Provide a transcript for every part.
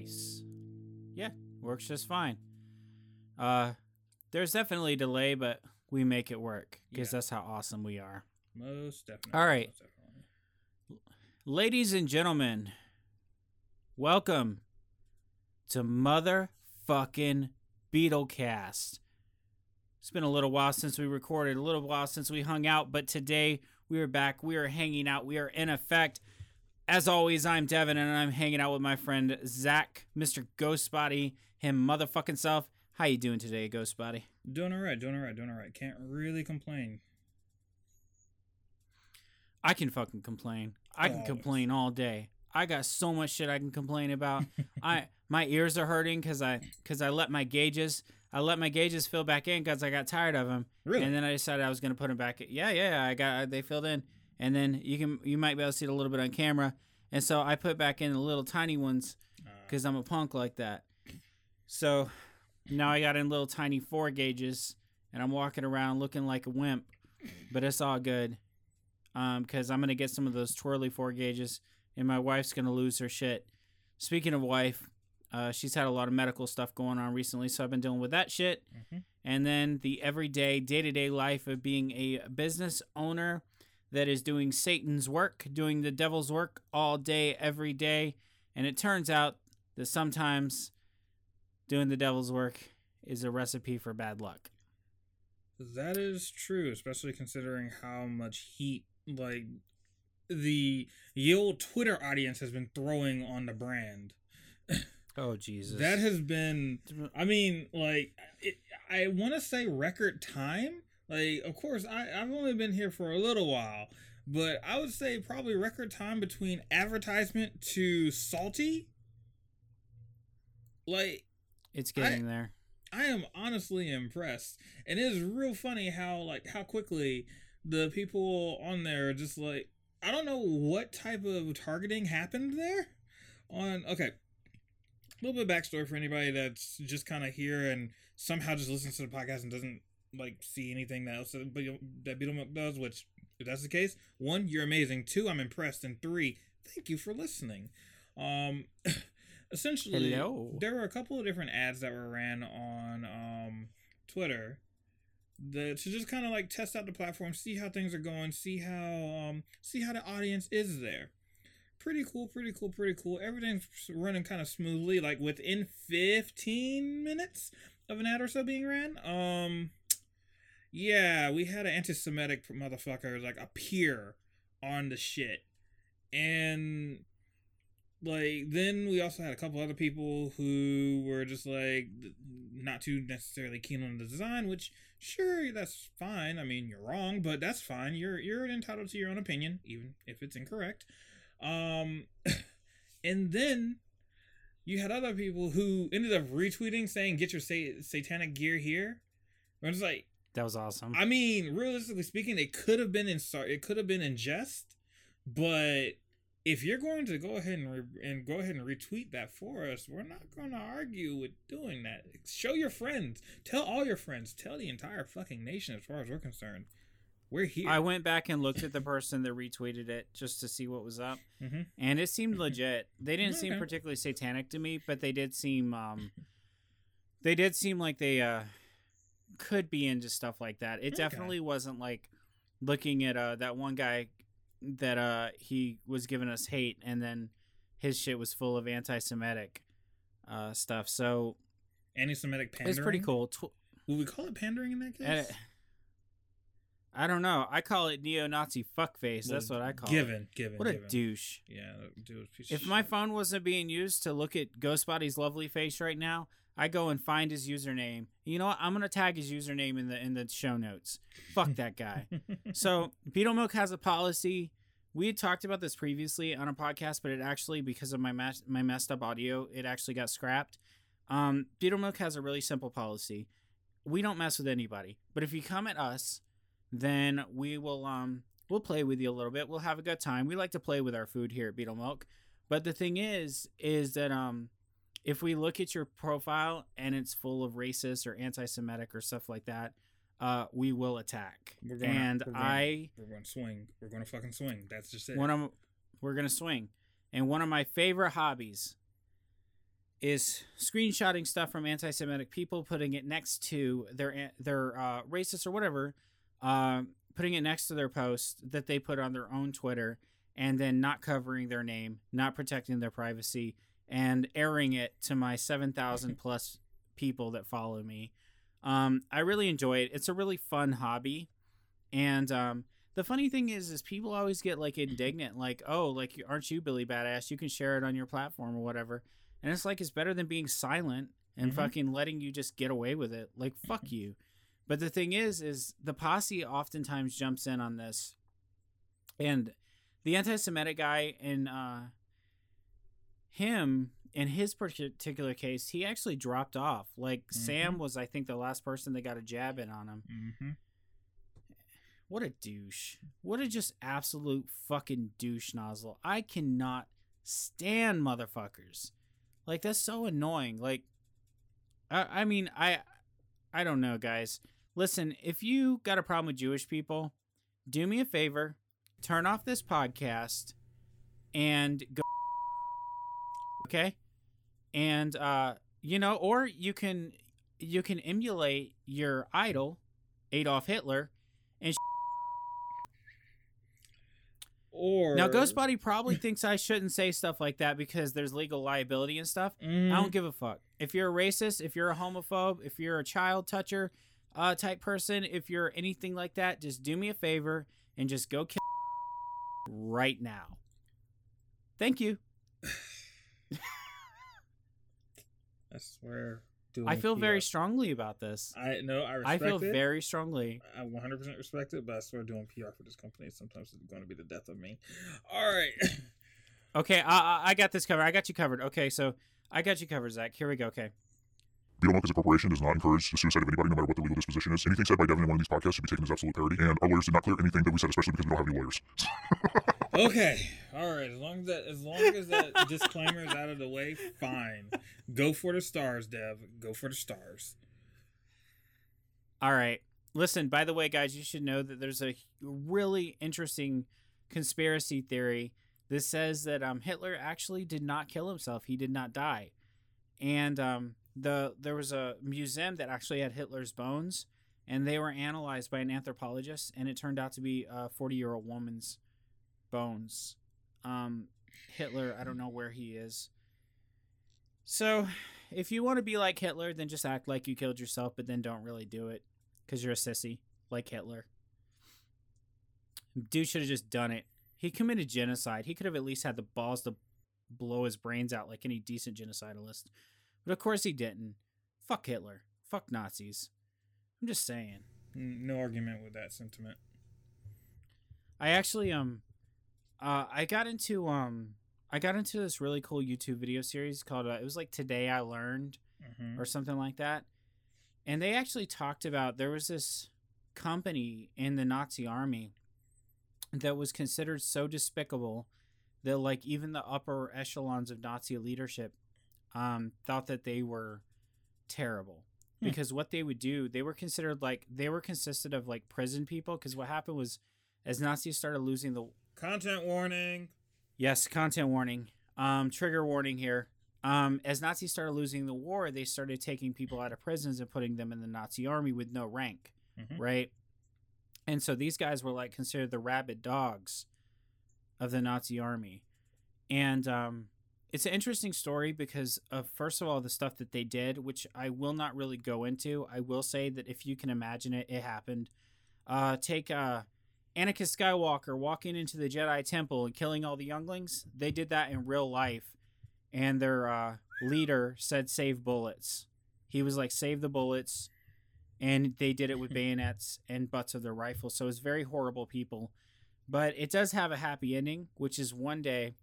Nice. Yeah, works just fine. Uh, there's definitely a delay, but we make it work because Yeah. that's how awesome we are. Most definitely. All right. definitely. Ladies and gentlemen, welcome to motherfucking Beetlecast. It's been a little while since we recorded, a little while since we hung out, but today we are back. We are hanging out. We are in effect. As always, I'm Devin, and I'm hanging out with my friend Zach, Mr. Ghostbody, him motherfucking self. How you doing today, Ghostbody? Doing all right. Doing all right. Doing all right. Can't really complain. I can fucking complain. I can Always. complain all day. I got so much shit I can complain about. I my ears are hurting because I because I let my gauges I let my gauges fill back in because I got tired of them. Really? And then I decided I was gonna put them back. In. Yeah, yeah. I got they filled in, and then you can you might be able to see it a little bit on camera. And so I put back in the little tiny ones Uh, because I'm a punk like that. So now I got in little tiny four gauges, and I'm walking around looking like a wimp, but it's all good. Um, because I'm gonna get some of those twirly four gauges, and my wife's gonna lose her shit. Speaking of wife, uh, she's had a lot of medical stuff going on recently, so I've been dealing with that shit. Mhm. And then the everyday, day to day life of being a business owner that is doing Satan's work, doing the devil's work all day, every day. And it turns out that sometimes doing the devil's work is a recipe for bad luck. That is true, especially considering how much heat like the Yale Twitter audience has been throwing on the brand. Oh Jesus! That has been I mean, like, it, I want to say record time. Like, of course, I, I've only been here for a little while, but I would say probably record time between advertisement to salty. Like, it's getting there. I am honestly impressed, and it is real funny how like how quickly the people on there are just like I don't know what type of targeting happened there. On okay, a little bit of backstory for anybody that's just kind of here and somehow just listens to the podcast and doesn't like see anything that else that Beetle- that Beetle Milk does. Which if that's the case, one, you're amazing. Two, I'm impressed, and three, thank you for listening. Um, essentially, Hello. there were a couple of different ads that were ran on um Twitter the to just kind of like test out the platform, see how things are going, see how um see how the audience is there. Pretty cool, pretty cool, pretty cool. Everything's running kind of smoothly. Like within 15 minutes of an ad or so being ran, um, yeah, we had an anti-Semitic motherfucker like appear on the shit, and like then we also had a couple other people who were just like not too necessarily keen on the design which sure that's fine. I mean you're wrong but that's fine. You're you're entitled to your own opinion even if it's incorrect. Um and then you had other people who ended up retweeting saying get your sa- satanic gear here. I was like That was awesome. I mean, realistically speaking, it could have been in it could have been in jest, but if you're going to go ahead and re- and go ahead and retweet that for us, we're not going to argue with doing that. Show your friends, tell all your friends, tell the entire fucking nation. As far as we're concerned, we're here. I went back and looked at the person that retweeted it just to see what was up, Mhm. and it seemed legit. They didn't seem particularly satanic to me, but they did seem um, they did seem like they uh could be into stuff like that. It Okay. definitely wasn't like looking at uh that one guy that uh he was giving us hate, and then his shit was full of anti-Semitic uh stuff. So Anti-Semitic pandering. it's pretty cool. Tw- Would we call it pandering in that case? uh, I don't know. I call it neo-Nazi fuckface. That's what I call it. given, Given, What a given. douche. Yeah, that dude was a piece If my phone wasn't being used to look at Ghostbody's lovely face right now, I go and find his username. You know what? I'm gonna tag his username in the in the show notes. Fuck that guy. so Beetle Milk has a policy. We had talked about this previously on a podcast, but it actually because of my mess, my messed up audio, it actually got scrapped. Um, Beetle Milk has a really simple policy. We don't mess with anybody, but if you come at us, then we will um we'll play with you a little bit. We'll have a good time. We like to play with our food here at Beetle Milk. But the thing is, is that um if we look at your profile and it's full of racist or anti-Semitic or stuff like that, uh, we will attack. We're gonna- and we're gonna- I we're going to swing. We're going to fucking swing. That's just it. one of we're gonna swing. And one of my favorite hobbies is screenshotting stuff from anti-Semitic people, putting it next to their their uh, racist or whatever, uh, putting it next to their post that they put on their own Twitter, and then not covering their name, not protecting their privacy, and airing it to my seven thousand plus people that follow me. Um, I really enjoy it. It's a really fun hobby, and um, the funny thing is, is people always get like indignant, like, "Oh, like aren't you Billy Badass? You can share it on your platform or whatever." And it's like it's better than being silent and Mhm. fucking letting you just get away with it. Like fuck you. But the thing is, is the posse oftentimes jumps in on this, and the anti-Semitic guy and uh, him in his particular case, he actually dropped off. Like Sam Mhm. was, I think, the last person that got a jab in on him. Mm-hmm. What a douche. What a just absolute fucking douche nozzle. I cannot stand motherfuckers. Like that's so annoying. Like I I mean, I I don't know, guys. Listen, if you got a problem with Jewish people, do me a favor, turn off this podcast and go okay? And uh you know, or you can you can emulate your idol Adolf Hitler and Or Now, Ghostbody probably thinks I shouldn't say stuff like that because there's legal liability and stuff. Mhm. I don't give a fuck. If you're a racist, if you're a homophobe, if you're a child toucher uh, type person, if you're anything like that, just do me a favor and just go kill right now. Thank you. I swear. doing I feel very strongly about this. I know. I I feel it. very strongly. I 100% respect it, but I swear doing PR for this company sometimes is going to be the death of me. All right. Okay, I- I got this covered. I got you covered. Okay, so I got you covered, Zach. Here we go. Okay. Beetle Milk as a corporation does not encourage the suicide of anybody, no matter what the legal disposition is. Anything said by Devin in one of these podcasts should be taken as absolute parody, and our lawyers did not clear anything that we said, especially because we don't have any lawyers. okay. All right. As long as that, as long as that disclaimer is out of the way, fine. Go for the stars, Dev. Go for the stars. All right. Listen, by the way, guys, you should know that there's a really interesting conspiracy theory that says that um, Hitler actually did not kill himself. He did not die. And um, the there was a museum that actually had Hitler's bones, and they were analyzed by an anthropologist, and it turned out to be a 40 year old woman's bones. Um, Hitler, I don't know where he is. So, if you want to be like Hitler, then just act like you killed yourself, but then don't really do it because you're a sissy like Hitler. Dude should have just done it. He committed genocide. He could have at least had the balls to blow his brains out like any decent genocidalist. But of course he didn't. Fuck Hitler. Fuck Nazis. I'm just saying. No argument with that sentiment. I actually um uh I got into um I got into this really cool YouTube video series called uh, it was like Today I Learned hmm or something like that. And they actually talked about there was this company in the Nazi army that was considered so despicable that like even the upper echelons of Nazi leadership um, thought that they were terrible Hmm. because what they would do they were considered like they were consisted of like prison people because what happened was as Nazis started losing the Content warning. Yes, content warning. Um, trigger warning here. Um, as Nazis started losing the war, they started taking people out of prisons and putting them in the Nazi army with no rank, Mhm. right? And so these guys were like considered the rabid dogs of the Nazi army. And um, it's an interesting story because of first of all the stuff that they did, which I will not really go into. I will say that if you can imagine it, it happened. Uh, take uh, Anakin Skywalker walking into the Jedi Temple and killing all the younglings. They did that in real life, and their uh, leader said, "Save bullets." He was like, "Save the bullets," and they did it with bayonets and butts of their rifles. So it's very horrible people, but it does have a happy ending, which is one day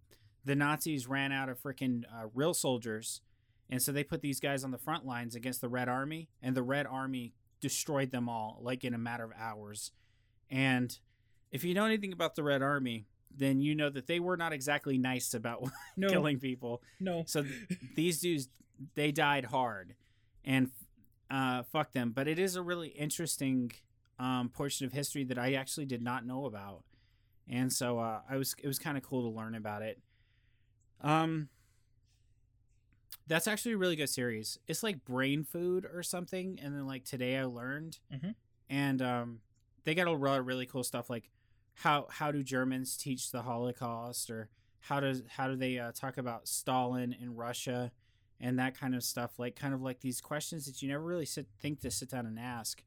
the Nazis ran out of freaking uh, real soldiers, and so they put these guys on the front lines against the Red Army, and the Red Army destroyed them all like in a matter of hours. And if you know anything about the Red Army, then you know that they were not exactly nice about No. killing people. No. So these dudes, they died hard, and uh, fuck them. But it is a really interesting um, portion of history that I actually did not know about, and so uh, I was it was kind of cool to learn about it. Um. that's actually a really good series. It's like Brain Food or something, and then like Today I Learned, Mhm. and um, they got a lot of really cool stuff like how how do Germans teach the Holocaust, or how does how do they uh, talk about Stalin in Russia, and that kind of stuff. Like kind of like these questions that you never really sit think to sit down and ask,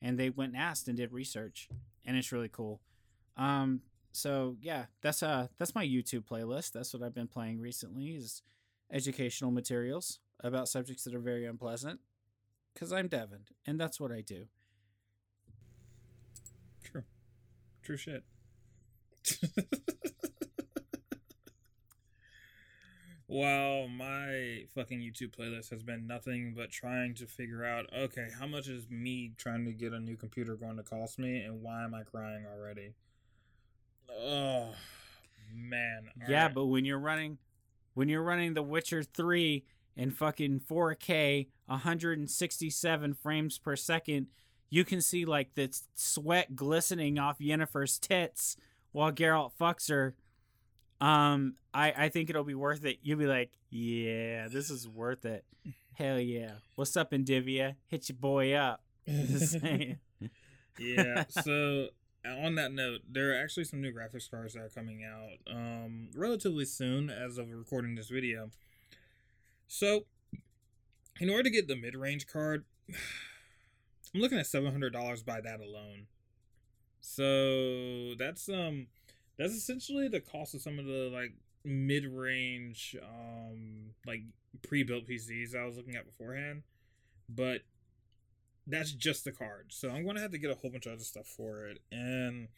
and they went and asked and did research, and it's really cool. Um, so yeah, that's uh that's my YouTube playlist. That's what I've been playing recently is educational materials about subjects that are very unpleasant. Cause I'm Devin, and that's what I do. True. True shit. well, my fucking YouTube playlist has been nothing but trying to figure out okay, how much is me trying to get a new computer going to cost me, and why am I crying already? Oh, man. yeah, Alright. but when you're running, when you're running The Witcher three in fucking 4K, 167 frames per second, you can see like the sweat glistening off Yennefer's tits while Geralt fucks her. Um, I I think it'll be worth it. You'll be like, yeah, this is worth it. Hell yeah. What's up, Nvidia? Hit your boy up. Yeah. So on that note, there are actually some new graphics cards that are coming out um, relatively soon, as of recording this video. So, in order to get the mid-range card, I'm looking at seven hundred dollars by that alone. So that's um that's essentially the cost of some of the like mid-range um like pre-built PCs I was looking at beforehand, but that's just the card. So I'm to have to get a whole bunch of other stuff for it. And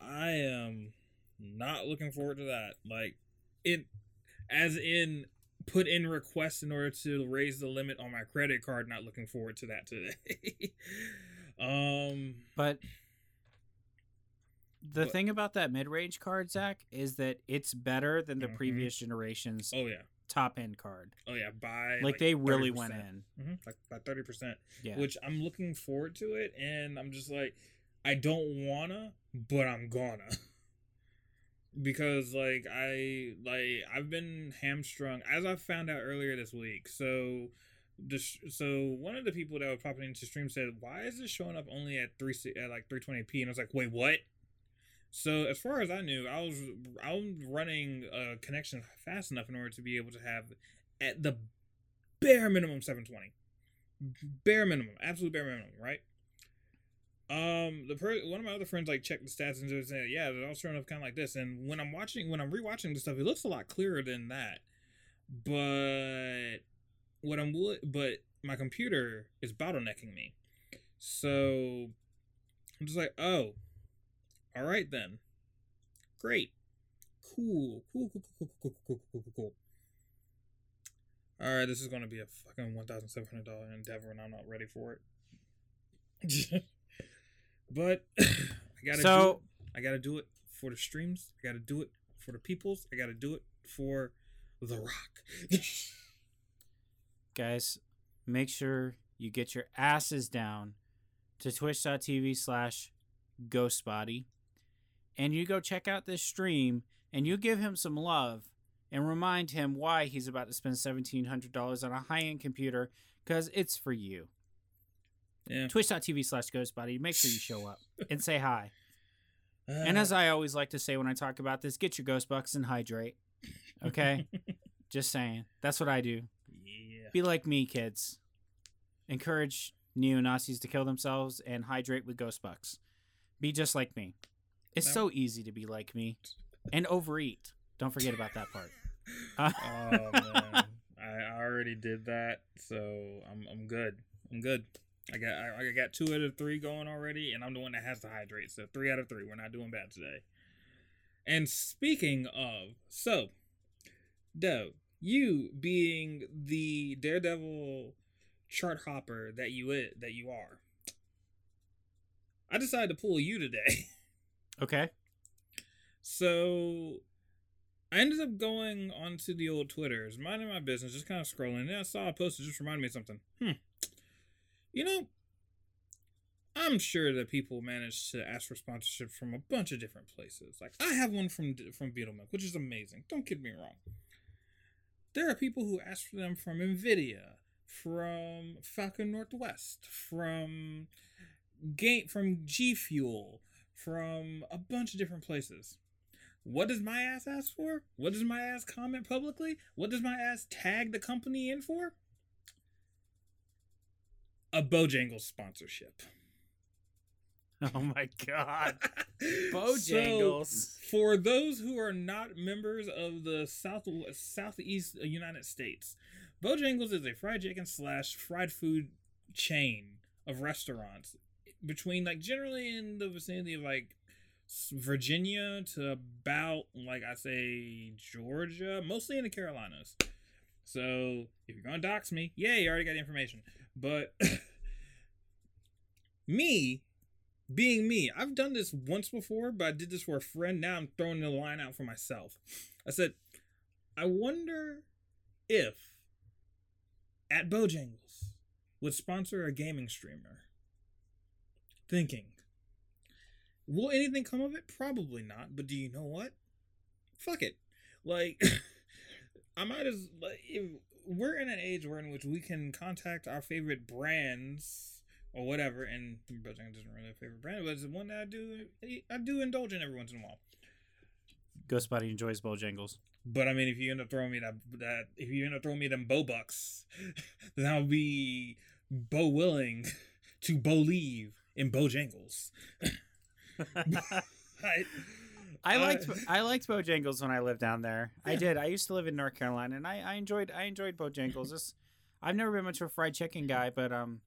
I am not looking forward to that. Like, it, as in, put in requests in order to raise the limit on my credit card. Not looking forward to that today. um, But the What? thing about that mid range card, Zach, is that it's better than the Mhm. previous generation's oh yeah, top end card. oh yeah. By Like, they really went in. hmm like by thirty percent. Yeah. Which I'm looking forward to it, and I'm just like, I don't wanna, but I'm gonna. because like I like I've been hamstrung as I found out earlier this week. So this so one of the people that was popping into stream said, "Why is this showing up only at three at like 320p?" And I was like, "Wait, what?" So as far as I knew, I was I was running a connection fast enough in order to be able to have at the bare minimum 720, bare minimum, absolute bare minimum, right? Um, the per- one of my other friends like checked the stats and said, yeah, they're all showing up kind of like this. And when I'm watching, when I'm rewatching the stuff, it looks a lot clearer than that. But what I'm, but my computer is bottlenecking me, so I'm just like, oh, all right then, great, cool, cool, cool, cool, cool, cool, cool, cool, cool, cool. All right, this is gonna be a fucking one thousand seven hundred dollar endeavor, and I'm not ready for it. but I gotta do So- it. I gotta do it for the streams. I gotta do it for the peoples. I gotta do it for the Rock. Guys, make sure you get your asses down to twitch.tv slash ghostbody and you go check out this stream and you give him some love and remind him why he's about to spend $1,700 on a high end computer because it's for you. yeah. Twitch.tv slash ghostbody. Make sure you show up and say hi. Uh, And as I always like to say when I talk about this, get your ghost bucks and hydrate. Okay? Just saying. That's what I do. yeah. Be like me, kids. Encourage neo Nazis to kill themselves and hydrate with ghost bucks. Be just like me. It's No. so easy to be like me and overeat. Don't forget about that part. Uh, oh man, I already did that, so I'm I'm good. I'm good. I got I, I got two out of three going already, and I'm the one that has to hydrate. So three out of three. We're not doing bad today. And speaking of, so, Doe, you being the Daredevil chart hopper that you i- that you are, I decided to pull you today. okay. So I ended up going onto the old Twitters, minding my business, just kind of scrolling. And I saw a post that just reminded me of something. Hmm. You know, I'm sure that people manage to ask for sponsorship from a bunch of different places. Like I have one from from Beetle Milk, which is amazing. Don't get me wrong. There are people who ask for them from Nvidia, from Falcon Northwest, from Game, from G Fuel, from a bunch of different places. What does my ass ask for? What does my ass comment publicly? What does my ass tag the company in for? A Bojangles sponsorship. Oh my god. So, Bojangles. for those who are not members of the South Southeast United States, Bojangles is a fried chicken slash fried food chain of restaurants between like generally in the vicinity of like Virginia to about like I say Georgia, mostly in the Carolinas. So if you're gonna dox me, yeah, you already got the information. But me being me, I've done this once before, but I did this for a friend. Now I'm throwing the line out for myself. I said, I wonder if at Bojangles would sponsor a gaming streamer. Thinking, will anything come of it? Probably not. But do you know what? Fuck it. Like, I might as like if we're in an age where in which we can contact our favorite brands or whatever, and Bojangles isn't really a favorite brand, but it's one that I do I do indulge in every once in a while. Ghostbody enjoys Bojangles. But I mean, if you end up throwing me that that if you end up throwing me them bow bucks, then I'll be bow willing to believe in Bojangles. I, I Uh, liked I liked Bojangles when I lived down there. I did. I used to live in North Carolina, and I, I enjoyed I enjoyed Bojangles. It's, I've never been much of a fried chicken guy, but um,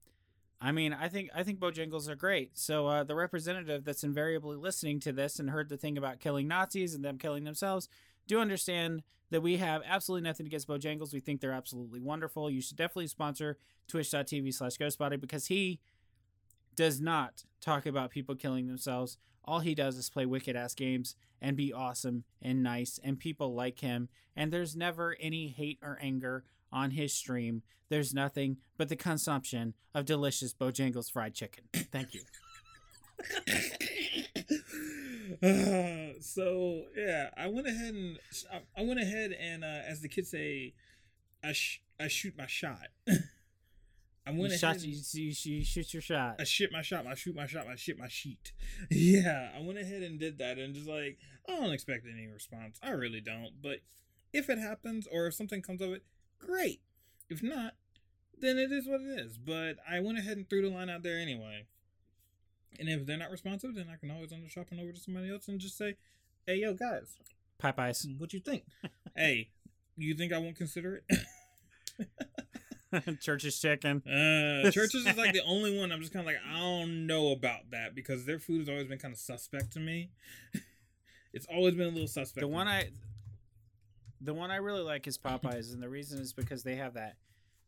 I mean, I think I think Bojangles are great. So uh, the representative that's invariably listening to this and heard the thing about killing Nazis and them killing themselves, do understand that we have absolutely nothing against Bojangles. We think they're absolutely wonderful. You should definitely sponsor twitch.tv slash ghostbody because he does not talk about people killing themselves. All he does is play wicked ass games and be awesome and nice, and people like him. And there's never any hate or anger on his stream. There's nothing but the consumption of delicious Bojangles fried chicken. Thank you. Uh, so yeah, I went ahead and I- I went ahead and uh, as the kids say, I sh- I shoot my shot. I You, went shot, ahead. you, and- you, you shoot your shot. I shit my shot, I shoot my shot, I shit my sheet. Yeah, I went ahead and did that, and just like I don't expect any response. I really don't. But if it happens, or if something comes of it, great. If not, then it is what it is. But I went ahead and threw the line out there anyway. And if they're not responsive, then I can always end up shopping over to somebody else and just say, "Hey, yo, guys, Popeyes. what you think? hey, you think I won't consider it?" Church's chicken. Uh, churches is like the only one I'm just kind of like I don't know about that because their food has always been kind of suspect to me. it's always been a little suspect. The one me. I the one I really like is Popeyes, and the reason is because they have that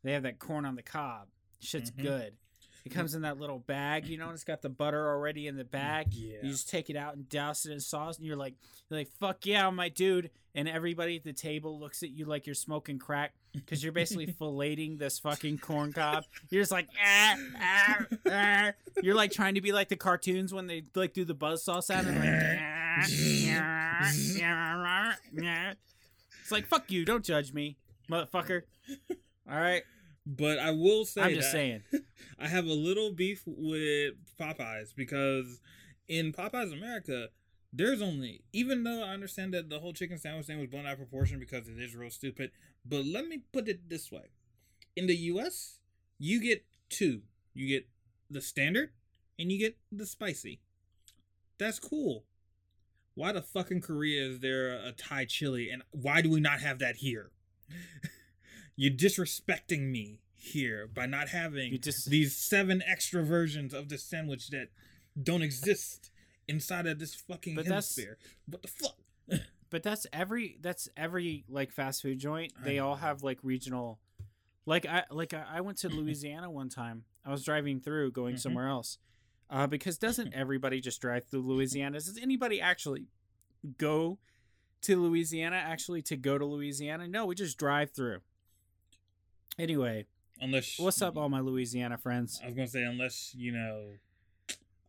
they have that corn on the cob. Shit's Mhm. good. It comes in that little bag, you know, and it's got the butter already in the bag. yeah, You just take it out and douse it in sauce, and you're like, you're like, fuck yeah, my dude. And everybody at the table looks at you like you're smoking crack because you're basically filleting this fucking corn cob. You're just like, ah, ah, ah. You're like trying to be like the cartoons when they like do the buzz saw sound. And like, it's like, fuck you, don't judge me, motherfucker. All right, but I will say I'm just saying. I have a little beef with Popeyes because in Popeyes America, there's only even though I understand that the whole chicken sandwich thing was blown out of proportion because it is real stupid. But let me put it this way: in the U.S., you get two. You get the standard, and you get the spicy. That's cool. Why the fucking Korea is there a Thai chili, and why do we not have that here? You're disrespecting me here by not having just these seven extra versions of this sandwich that don't exist inside of this fucking But that's- hemisphere. What the fuck? But that's every that's every like fast food joint. They all have like regional. Like I like I went to Louisiana one time. I was driving through going Mhm. somewhere else. Uh, because doesn't everybody just drive through Louisiana? Does anybody actually go to Louisiana? Actually, to go to Louisiana? No, we just drive through. Anyway, Unless what's up, all my Louisiana friends? I was gonna say unless you know,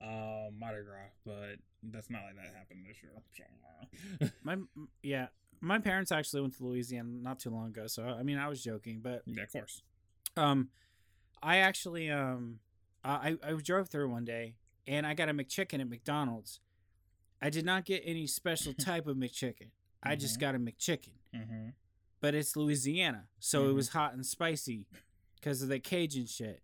uh, Mardi Gras, but that's not like that happened this year. My yeah, my parents actually went to Louisiana not too long ago, so I mean I was joking, but Yeah, of course. um, I actually um, I I drove through one day and I got a McChicken at McDonald's. I did not get any special type of McChicken. I just Mhm. got a McChicken, Mm-hmm. But it's Louisiana, so it Mhm. was hot and spicy because of the Cajun shit.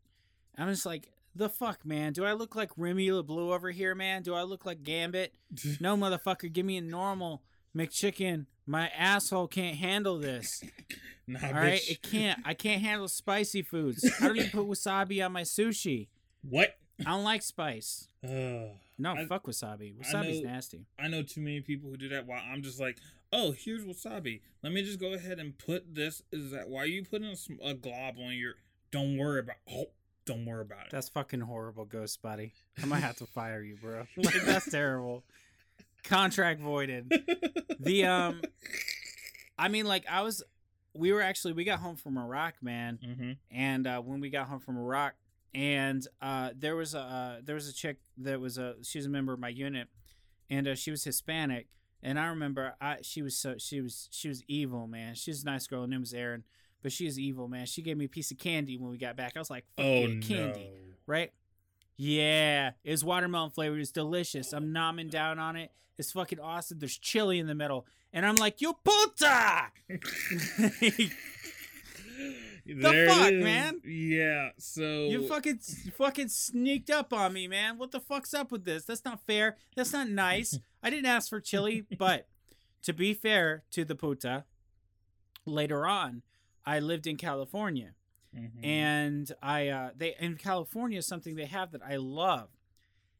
I'm just like, the fuck, man? Do I look like Remy LeBeau over here, man? Do I look like Gambit? No, motherfucker, give me a normal McChicken. My asshole can't handle this. nah, All right, bitch. it can't. I can't handle spicy foods. I don't even put wasabi on my sushi. What? I don't like spice. Uh, No, I- fuck wasabi. I Wasabi's know- nasty. I know too many people who do that. While I'm just like, oh, here's wasabi. Let me just go ahead and put this. Is that why are you putting a, a glob on your? Don't worry about. Oh, don't worry about it. That's fucking horrible, Ghostbody. I might have to fire you, bro. Like that's terrible. Contract voided. The um, I mean, like I was, we were actually we got home from Iraq, man, mm-hmm. and uh, when we got home from Iraq, and uh, there was a uh, there was a chick that was a she was a member of my unit, and uh, she was Hispanic, and I remember I she was so she was she was evil, man. She's a nice girl. Her name was Erin, but she is evil, man. She gave me a piece of candy when we got back. I was like, Fuck Oh yeah, candy, no. right? Yeah, it's watermelon flavored. It's delicious. I'm nomming down on it. It's fucking awesome. There's chili in the middle, and I'm like, you puta. There fuck, man? Yeah. So You fucking fucking sneaked up on me, man. What the fuck's up with this? That's not fair. That's not nice. I didn't ask for chili, but to be fair to the puta, later on, I lived in California, Mhm. and I uh, they in California something they have that I love.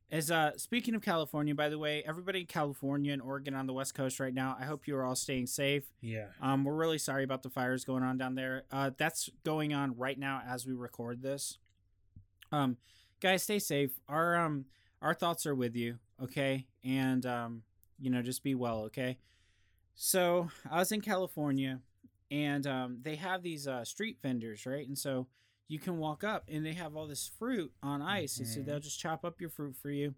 Is uh speaking of California, by the way, everybody in California and Oregon on the West Coast right now, I hope you are all staying safe. yeah. Um, we're really sorry about the fires going on down there. Uh, that's going on right now as we record this. Um, guys, stay safe. Our um, our thoughts are with you. Okay, and um, you know, just be well. Okay. So I was in California, and um, they have these uh, street vendors, right? And so you can walk up, and they have all this fruit on ice, and so Mhm. they'll just chop up your fruit for you.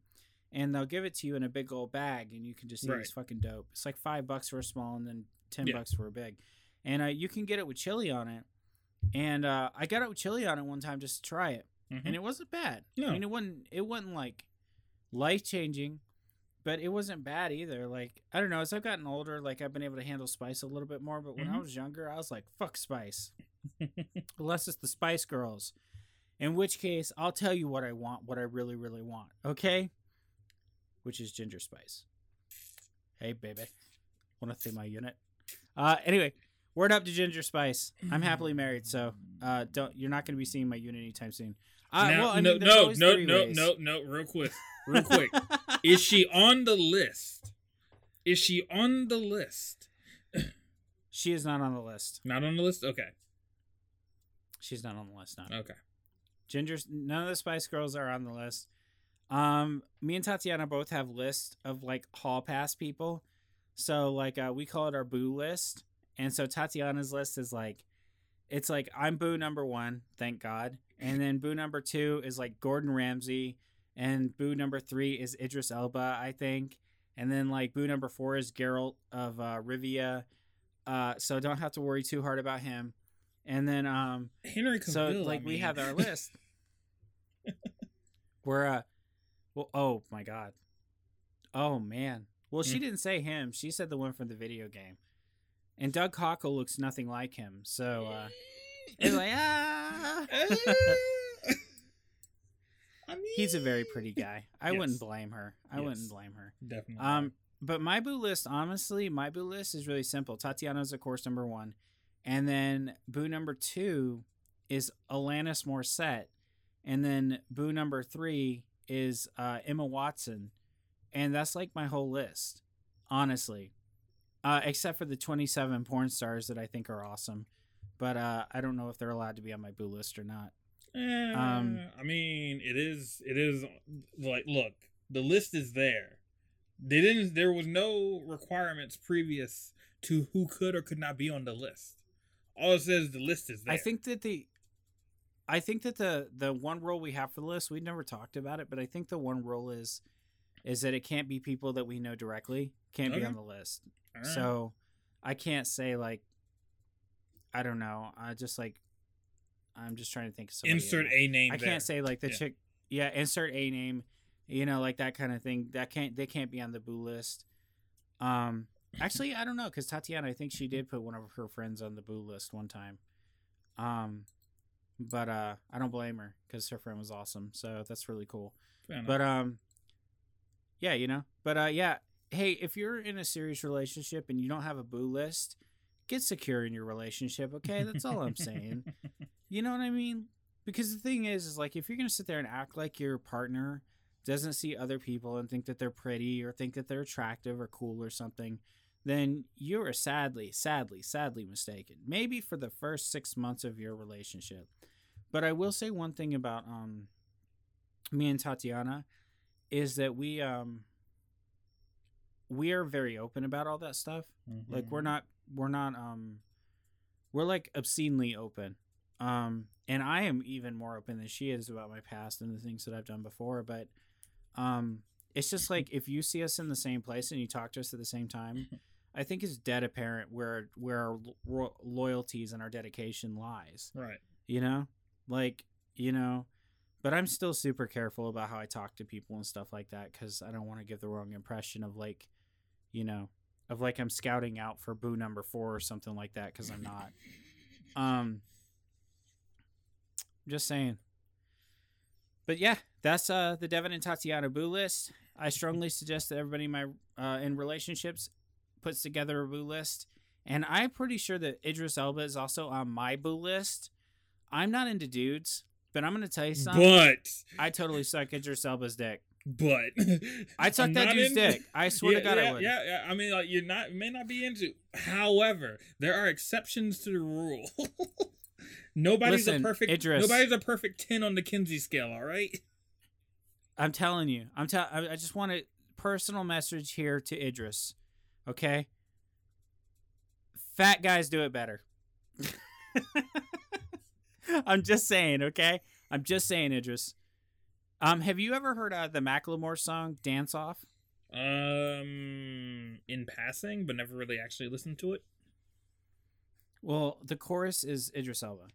And they'll give it to you in a big old bag, and you can just eat. Right. It's fucking dope. It's like five bucks for a small, and then ten Yeah. bucks for a big. And uh, you can get it with chili on it. And uh, I got it with chili on it one time just to try it, Mhm. and it wasn't bad. No. I mean, it wasn't it wasn't like life changing, but it wasn't bad either. Like I don't know, as I've gotten older, like I've been able to handle spice a little bit more. But when I Mhm. was younger, I was like, "Fuck spice," unless it's the Spice Girls. In which case, I'll tell you what I want, what I really, really want. Okay, which is ginger spice. Hey, baby, want to see my unit? Uh, anyway, word up to ginger spice. I'm happily married, so uh, don't you're not going to be seeing my unit anytime soon. Uh, now, well, I no, mean, no, no, no, ways. no, no, real quick, real quick. Is she on the list? Is she on the list? She is not on the list. Not on the list. Okay, She's not on the list. Not okay. Ginger's. None of the Spice Girls are on the list. Um, me and Tatiana both have lists of like hall pass people. So like uh, we call it our boo list, and so Tatiana's list is like, it's like I'm boo number one, thank God, and then boo number two is like Gordon Ramsay, and boo number three is Idris Elba, I think, and then like boo number four is Geralt of uh, Rivia. Uh, so don't have to worry too hard about him. And then um, Henry so like I we have our list. We're uh, well, oh my god, oh man. Well, she Mm. didn't say him. She said the one from the video game. And Doug Cockle looks nothing like him. So uh, it's like ah. I mean, He's a very pretty guy. I Yes. wouldn't blame her. I Yes. wouldn't blame her. definitely. Um, but my boo list, honestly, my boo list is really simple. Tatiana's of course number one, and then boo number two is Alanis Morissette, and then boo number three is uh, Emma Watson, and that's like my whole list, honestly, uh, except for the twenty-seven porn stars that I think are awesome, but uh, I don't know if they're allowed to be on my boo list or not. Eh, um, I mean, it is. It is like, look, the list is there. They didn't. There was no requirements previous to who could or could not be on the list. All it says the list is there. I think that the I think that the the one rule we have for the list, we never talked about it, but I think the one rule is is that it can't be people that we know directly, can't be on the list. Right. So I can't say like I don't know. I just like I'm just trying to think of Insert a name. I there. can't say like the Yeah. chick. Yeah, insert a name. You know, like that kind of thing. That can't. They can't be on the boo list. Um, actually, I don't know because Tatiana, I think she did put one of her friends on the boo list one time. Um, but uh, I don't blame her because her friend was awesome. So that's really cool. But um, yeah, you know. But uh, yeah. Hey, if you're in a serious relationship and you don't have a boo list, get secure in your relationship. Okay, that's all I'm saying. You know what I mean? Because the thing is, is like if you're gonna sit there and act like your partner doesn't see other people and think that they're pretty or think that they're attractive or cool or something, then you are sadly, sadly, sadly mistaken. Maybe for the first six months of your relationship. But I will say one thing about um me and Tatiana is that we um we are very open about all that stuff like Mhm. we're not we're not um we're like obscenely open um and i am even more open than she is about my past and the things that i've done before but um it's just like if you see us in the same place and you talk to us at the same time i think it's dead apparent where where our lo- loyalties and our dedication lies right. you know? Like you know but i'm still super careful about how i talk to people and stuff like that because i don't want to give the wrong impression of like you know of like i'm scouting out for boo number four or something like that because i'm not. Um just saying but yeah that's uh the devin and tatiana boo list i strongly suggest that everybody in my uh in relationships puts together a boo list and i'm pretty sure that idris elba is also on my boo list i'm not into dudes but i'm gonna tell you something But i totally suck idris elba's dick but i'd suck that dude's into- dick i swear yeah, to god yeah, i would Yeah, yeah. I mean, like you're not may not be into. However, there are exceptions to the rule. nobody's Listen, a perfect. Idris. Nobody's a perfect ten on the Kinsey scale. All right. I'm telling you. I'm tell. I just want a personal message here to Idris. Okay. Fat guys do it better. I'm just saying. Okay. I'm just saying, Idris. Um, have you ever heard uh, the Macklemore song "Dance Off"? Um, in passing, but never really actually listened to it. Well, the chorus is Idris Elba.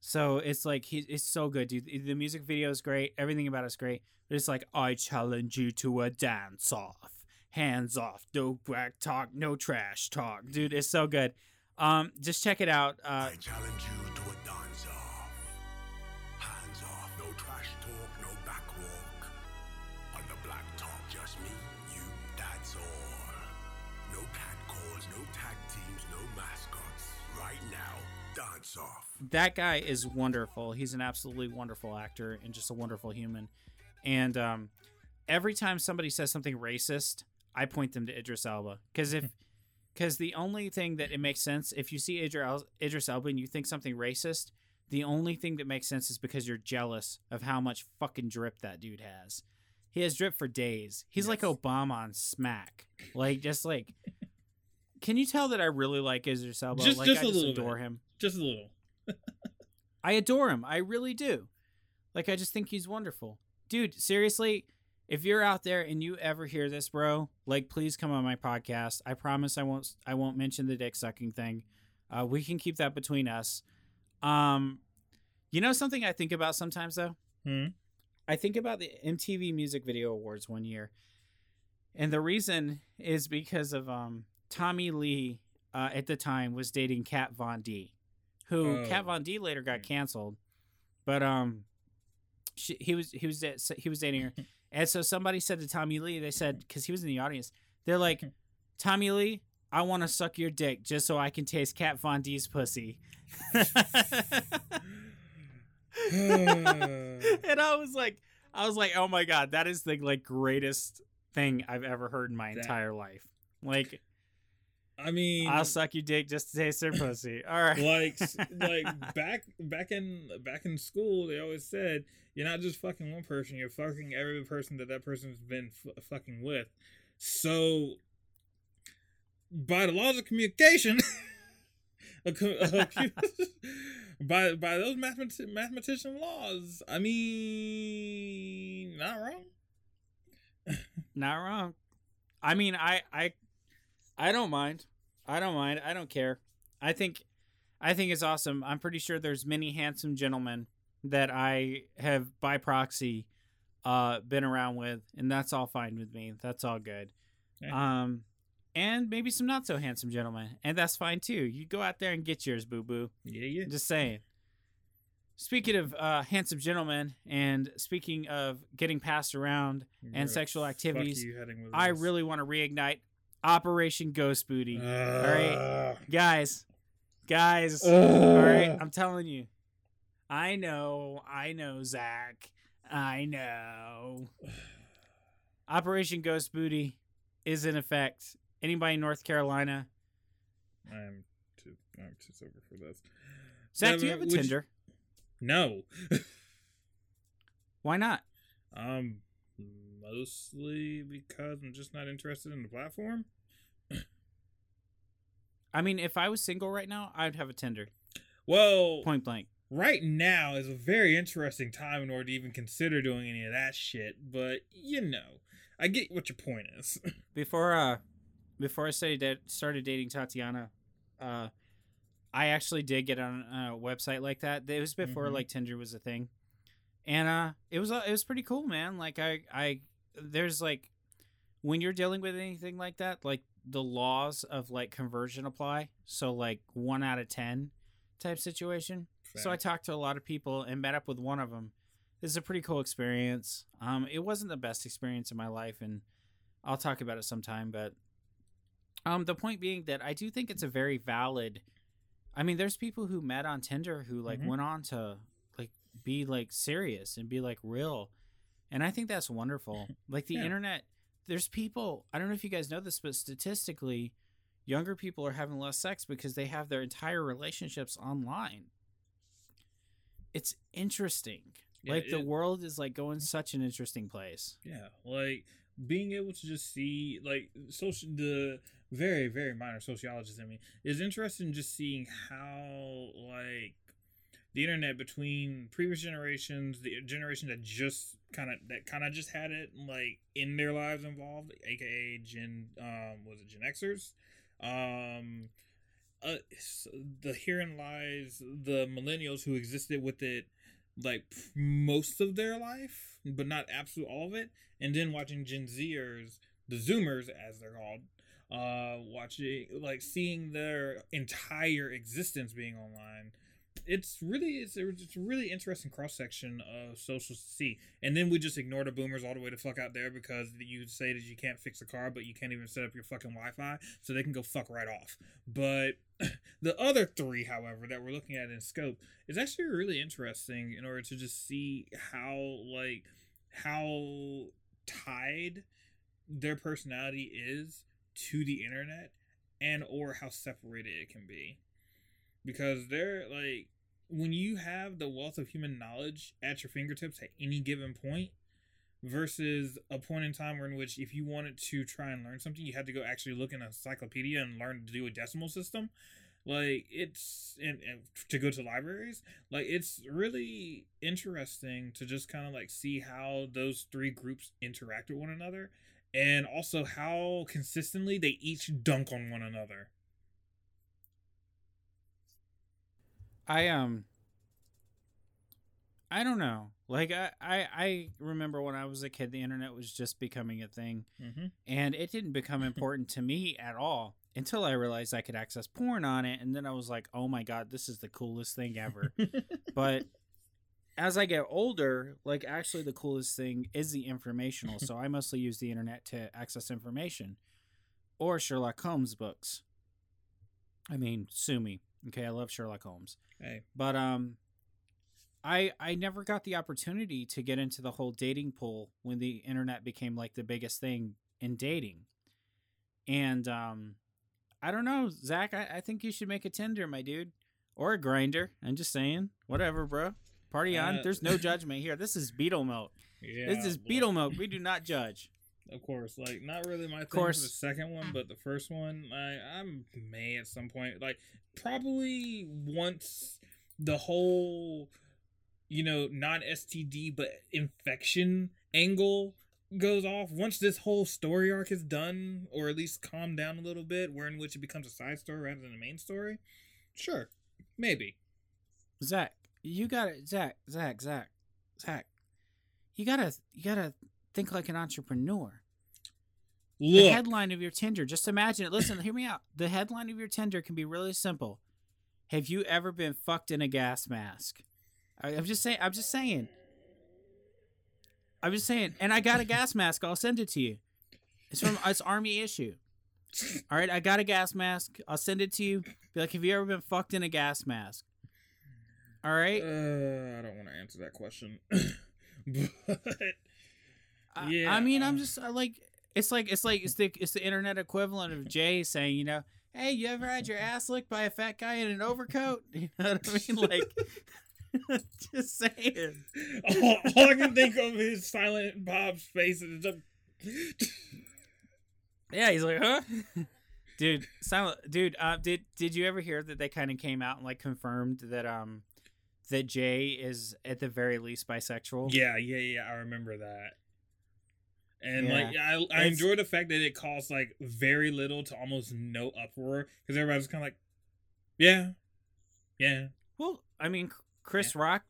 So it's like he it's so good, dude. The music video is great. Everything about it's great. But it's like I challenge you to a dance off. Hands off. No back talk, no trash talk. Dude, it's so good. Um just check it out. Uh I challenge you to that guy is wonderful. He's an absolutely wonderful actor and just a wonderful human. And um every time somebody says something racist, I point them to Idris Elba because if because the only thing that it makes sense if you see Idris, Elba and you think something racist, the only thing that makes sense is because you're jealous of how much fucking drip that dude has. He has drip for days. He's like Obama on smack. Like just like Can you tell that I really like Idris Elba? Just- like just I a just little adore bit. him. Just a little. I adore him. I really do. Like I just think he's wonderful. Dude, seriously, if you're out there and you ever hear this, bro, like please come on my podcast. I promise I won't I won't mention the dick sucking thing. Uh, we can keep that between us. Um you know something I think about sometimes though? Hmm? I think about the MTV Music Video Awards one year. And the reason is because of um Tommy Lee uh, at the time was dating Kat Von D, who Oh. Kat Von D later got canceled, but um, she, he was he was he was dating her, and so somebody said to Tommy Lee, they said because he was in the audience, they're like, Tommy Lee, I want to suck your dick just so I can taste Kat Von D's pussy. and I was like, I was like, oh my god, that is the like greatest thing I've ever heard in my That- entire life. Like, I mean, I'll suck your dick just to taste their pussy. All right, like like back back in back in school they always said you're not just fucking one person you're fucking every person that that person's been f- fucking with so by the laws of communication a a by by those mathemat- mathematician laws i mean not wrong not wrong. I mean, I, I, I don't mind. I don't mind. I don't care. I think I think it's awesome. I'm pretty sure there's many handsome gentlemen that I have by proxy uh been around with and that's all fine with me. That's all good. Yeah. Um and maybe some not so handsome gentlemen and that's fine too. You go out there and get yours, boo boo. Yeah, yeah. Just saying. Speaking of uh, handsome gentlemen, and speaking of getting passed around, Where and sexual activities, you heading with I this? really want to reignite Operation Ghost Booty. Uh, guys, guys, Ugh. all right, I'm telling you. I know, I know, Zach. I know. Operation Ghost Booty is in effect. Anybody in North Carolina? I'm too, I'm too sober for this. Zach, do you have a would you- Tinder? No. Why not? Um, mostly because I'm just not interested in the platform. I mean, if I was single right now, I'd have a Tinder. Well, Point blank. right now is a very interesting time in order to even consider doing any of that shit. But you know, I get what your point is. Before uh before I started da- started dating Tatiana, uh I actually did get on a website like that. It was before Mhm. like Tinder was a thing. And uh it was uh, it was pretty cool, man. Like I I there's like when you're dealing with anything like that, like the laws of like conversion apply. So like 1 out of 10 type situation. So I talked to a lot of people and met up with one of them. This is a pretty cool experience. Um, it wasn't the best experience in my life, and I'll talk about it sometime. But um, the point being that I do think it's a very valid. I mean, there's people who met on Tinder who like Mhm. went on to like be like serious and be like real, and I think that's wonderful. Like the Yeah. internet, there's people. I don't know if you guys know this, but statistically, younger people are having less sex because they have their entire relationships online. It's interesting. Yeah, like the world is like going such an interesting place. Yeah, like being able to just see like social the very very minor sociologist in me is interested in just seeing how like the internet between previous generations, the generation that just kind of that kind of just had it like in their lives involved, aka Gen um was it Gen Xers, um. Uh, the herein lies the millennials who existed with it like most of their life, but not absolute all of it. And then watching Gen Zers, the Zoomers as they're called, uh, watching like seeing their entire existence being online. It's really it's it's a really interesting cross section of socials to see. And then we just ignore the boomers all the way to fuck out there because you say that you can't fix a car, but you can't even set up your fucking Wi-Fi, so they can go fuck right off. But the other three, however, that we're looking at in scope is actually really interesting in order to just see how like how tied their personality is to the internet and or how separated it can be because they're like when you have the wealth of human knowledge at your fingertips at any given point versus a point in time where in which if you wanted to try and learn something you had to go actually look in a encyclopedia and learn to do a decimal system like it's and, and to go to libraries like it's really interesting to just kind of like see how those three groups interact with one another and also how consistently they each dunk on one another I um I don't know. Like I, I I remember when I was a kid the internet was just becoming a thing mm-hmm. and it didn't become important to me at all until I realized I could access porn on it and then I was like, "Oh my god, this is the coolest thing ever." but as I get older, like actually the coolest thing is the informational. so I mostly use the internet to access information or Sherlock Holmes books. I mean, sue me. Okay, I love Sherlock Holmes. hey But um I I never got the opportunity to get into the whole dating pool when the internet became like the biggest thing in dating. And um I don't know, Zach, I, I think you should make a Tinder, my dude. Or a Grindr. I'm just saying. Whatever, bro. Party on. Uh, There's no judgment here. This is Beetle Milk. yeah this is Beetle Milk. We do not judge. Of course like not really my thing course. for the second one but the first one i i may at some point like probably once the whole you know non std but infection angle goes off, once this whole story arc is done, or at least calmed down a little bit, where in which it becomes a side story rather than a main story, sure, maybe. Zach, you got it. Zach, Zach, Zach, Zach. You gotta you gotta think like an entrepreneur. The headline of your Tinder, just imagine it. Listen, hear me out. The headline of your Tinder can be really simple. Have you ever been fucked in a gas mask? I, I'm just saying. I'm just saying. I'm just saying. And I got a gas mask. I'll send it to you. It's from it's Army issue. All right, I got a gas mask. I'll send it to you. Be like, have you ever been fucked in a gas mask? All right. uh, I don't want to answer that question, but I- yeah, I mean, I'm um, just like it's like it's like it's the it's the internet equivalent of Jay saying, you know, hey, you ever had your ass licked by a fat guy in an overcoat? You know what I mean? Like, just saying. all, all I can think of is Silent Bob's face and it's Yeah, he's like, huh? Dude, silent, dude. Uh, did did you ever hear that they kind of came out and like confirmed that um that Jay is at the very least bisexual? Yeah, yeah, yeah. I remember that. And Yeah. like, I I It's- enjoy the fact that it caused like very little to almost no uproar because everybody's kind of like, yeah, yeah, Well, I mean, Chris Rock,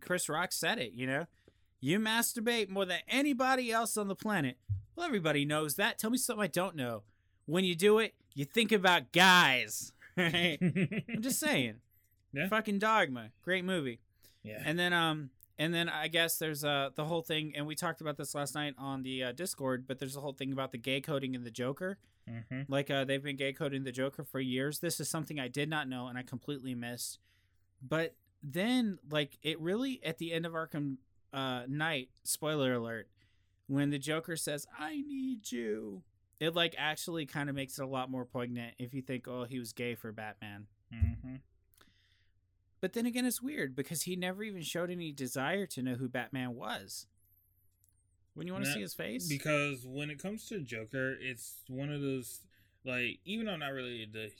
Chris Rock said it. You know, you masturbate more than anybody else on the planet. Well, everybody knows that. Tell me something I don't know. When you do it, you think about guys. Right? I'm just saying. Yeah. Fucking Dogma, great movie. yeah. And then um and then I guess there's uh the whole thing and we talked about this last night on the uh, Discord, but there's a whole thing about the gay coding in the Joker. hmm Like uh they've been gay coding the Joker for years. This is something I did not know and I completely missed. But then like it really at the end of Arkham uh Night, spoiler alert, when the Joker says, "I need you." It like actually kind of makes it a lot more poignant if you think, "Oh, he was gay for Batman." hmm But then again, it's weird because he never even showed any desire to know who Batman was. When you want to see his face, Because when it comes to Joker, it's one of those like even though I'm not really the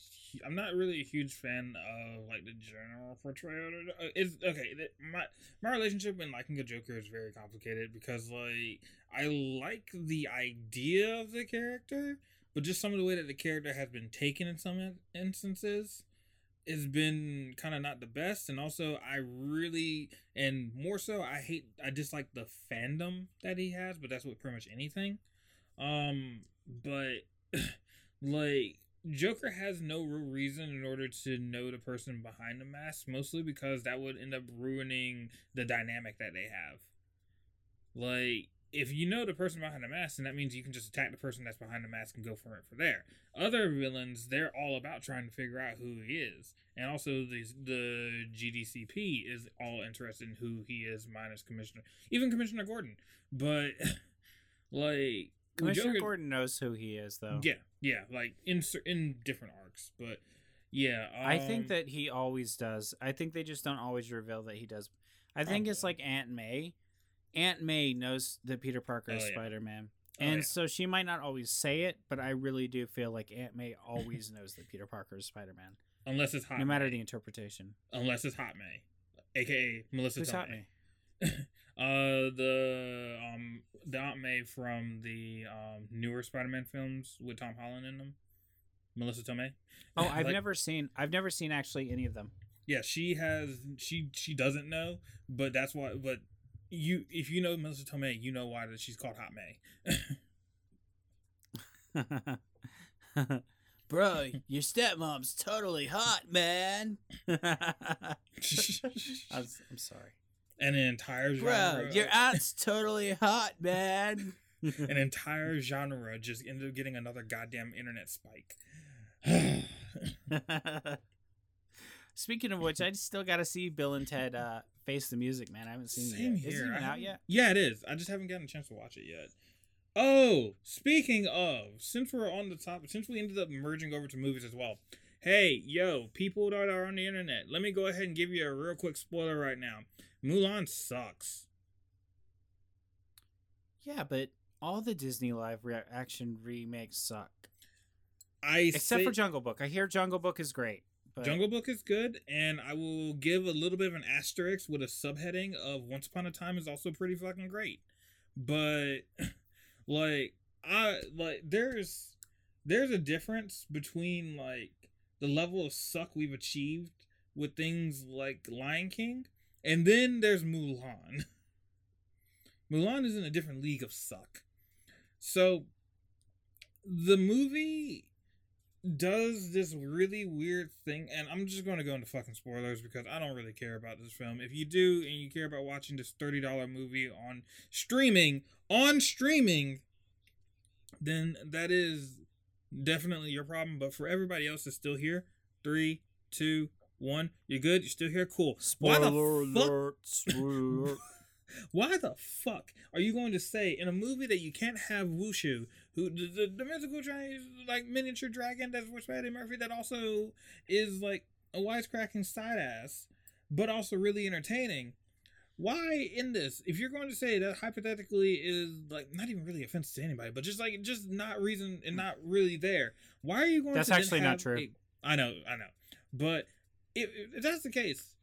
I'm not really a huge fan of like the general portrayal. uh, It's okay. My my relationship and liking a Joker is very complicated because like I like the idea of the character, but just some of the way that the character has been taken in some instances has been kind of not the best and also i really and more so i hate i dislike the fandom that he has but that's with pretty much anything. Um but like joker has no real reason in order to know the person behind the mask mostly because that would end up ruining the dynamic that they have. Like if you know the person behind the mask then that means you can just attack the person that's behind the mask and go for it for there other villains they're all about trying to figure out who he is and also the the GDCP is all interested in who he is minus Commissioner even Commissioner Gordon but like Commissioner Joker- Gordon knows who he is, though. yeah yeah like in in different arcs but yeah I think um, that he always does. I think they just don't always reveal that he does. I think it's like Aunt May. Aunt May knows that Peter Parker is Oh, yeah. Spider Man. Oh, And yeah. so she might not always say it, but I really do feel like Aunt May always knows that Peter Parker is Spider Man, unless it's hot no matter May. the interpretation. unless it's hot May aka Melissa Who's Tomei. Aunt May? uh the um the Aunt May from the um newer Spider-Man films with Tom Holland in them. Melissa Tomei. Oh, I've Like- never seen. I've never seen actually any of them. Yeah, she has she she doesn't know, but that's why but you if you know Melissa Tomei, you know why that she's called Hot May. Bro, your stepmom's totally hot, man. I'm, I'm sorry. And an entire Bro, your aunt's totally hot, man. an entire genre just ended up getting another goddamn internet spike. Speaking of which, I still got to see Bill and Ted uh, Face the Music, man. I haven't seen Same it yet. here. Is it out yet? Yeah, it is. I just haven't gotten a chance to watch it yet. Oh, speaking of, since we're on the top, since we ended up merging over to movies as well. Hey, yo, people that are on the internet, let me go ahead and give you a real quick spoiler right now. Mulan sucks. Yeah, but all the Disney live re- action remakes suck. I Except say- for Jungle Book. I hear Jungle Book is great. But Jungle Book is good, and I will give a little bit of an asterisk with a subheading of Once Upon a Time is also pretty fucking great. But Like I like there's there's a difference between like the level of suck we've achieved with things like Lion King, and then there's Mulan. Mulan is in a different league of suck. So the movie does this really weird thing, and I'm just going to go into fucking spoilers because I don't really care about this film. If you do and you care about watching this $30 movie on streaming, on streaming, then that is definitely your problem. But for everybody else that's still here, three, two, one, you're good, you're still here, cool. Why the fuck- alert! Spoiler. Why the fuck are you going to say in a movie that you can't have Wushu, who the, the, the mythical Chinese like miniature dragon that's voiced by Eddie Murphy, that also is like a wisecracking side ass, but also really entertaining? Why in this, if you're going to say that hypothetically is like not even really offensive to anybody, but just like just not reason and not really there, why are you going? That's to actually not true. a- I know, I know, but if, if that's the case,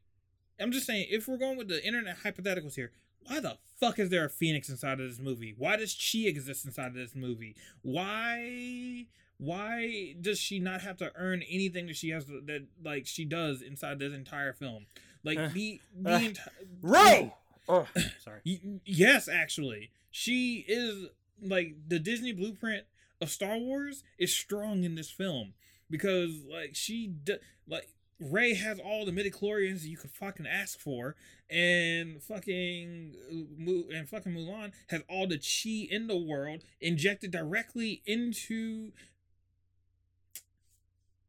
I'm just saying if we're going with the internet hypotheticals here, why the fuck is there a phoenix inside of this movie? Why does she exist inside of this movie? Why why does she not have to earn anything that she has to, that like she does inside this entire film? Like Uh, the the uh, entire Rey! Oh, sorry. Yes, actually, she is like the Disney blueprint of Star Wars is strong in this film because like she d- like Rey has all the midichlorians you could fucking ask for, and fucking uh, and fucking Mulan has all the chi in the world injected directly into.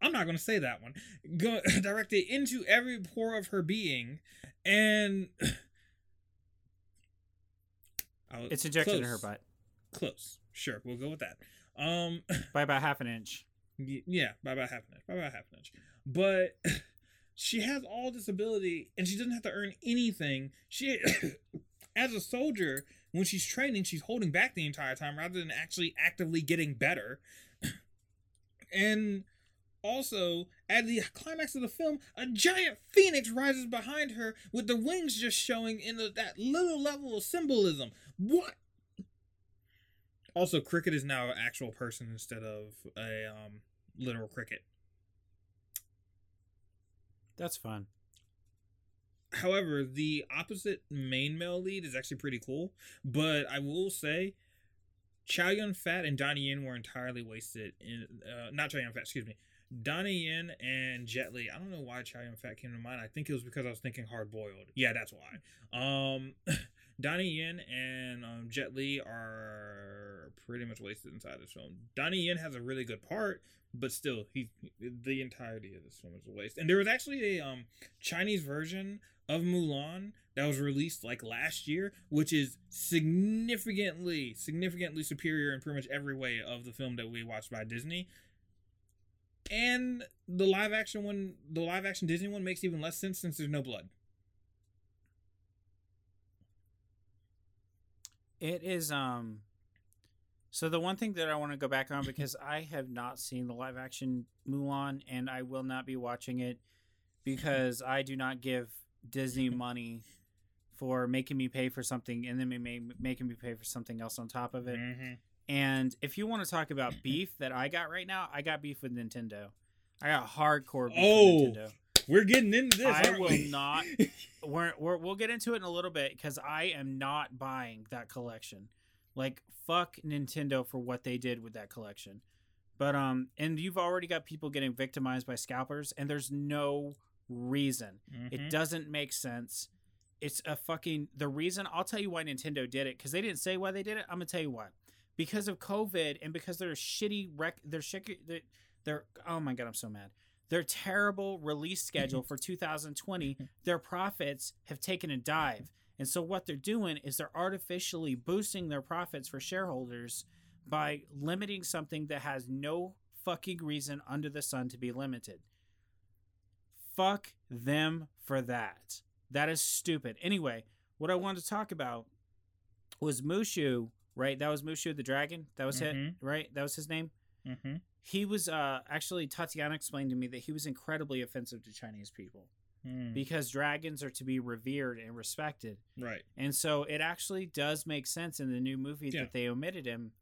I'm not gonna say that one. Go directed into every pore of her being, and It's injected in her butt Close. Sure, we'll go with that. Um, by about half an inch. yeah, by about half an inch. By about half an inch. But she has all this ability, and she doesn't have to earn anything. She, as a soldier, when she's training, she's holding back the entire time rather than actually actively getting better. and also, at the climax of the film, a giant phoenix rises behind her with the wings just showing in the, that little level of symbolism. What? Also, cricket is now an actual person instead of a um, literal cricket. That's fun. However, the opposite main male lead is actually pretty cool. But I will say, Chow Yun Fat and Donnie Yen were entirely wasted. In uh, not Chow Yun Fat, excuse me. Donnie Yen and Jet Li. I don't know why Chow Yun Fat came to mind. I think it was because I was thinking hard boiled. Yeah, that's why. Um, Donnie Yen and um, Jet Li are pretty much wasted inside this film. Donnie Yen has a really good part, but still, he the entirety of this film is a waste. And there was actually a um Chinese version of Mulan that was released like last year, which is significantly, significantly superior in pretty much every way of the film that we watched by Disney. And the live action one, the live action Disney one makes even less sense since there's no blood. It is um so the one thing that I want to go back on because I have not seen the live action Mulan and I will not be watching it because I do not give Disney money for making me pay for something and then ma- making me pay for something else on top of it. Mm-hmm. And if you want to talk about beef that I got right now, I got beef with Nintendo. I got hardcore beef Oh, with Nintendo. We're getting into this. I aren't will we? not. We're, we're we'll get into it in a little bit because I am not buying that collection. Like fuck Nintendo for what they did with that collection. But um, and you've already got people getting victimized by scalpers, and there's no reason. Mhm. It doesn't make sense. It's a fucking the reason. I'll tell you why Nintendo did it because they didn't say why they did it. I'm gonna tell you why. Because of COVID and because they're shitty rec. They're shit. They're, they're oh my god, I'm so mad. Their terrible release schedule for 2020. Their profits have taken a dive, and so what they're doing is they're artificially boosting their profits for shareholders by limiting something that has no fucking reason under the sun to be limited. Fuck them for that. That is stupid. Anyway, what I wanted to talk about was Mushu, right? That was Mushu the dragon. That was Mhm. it, right? That was his name. Mhm. He was uh actually Tatiana explained to me that he was incredibly offensive to Chinese people. Mm, because dragons are to be revered and respected. right. And so it actually does make sense in the new movie Yeah. that they omitted him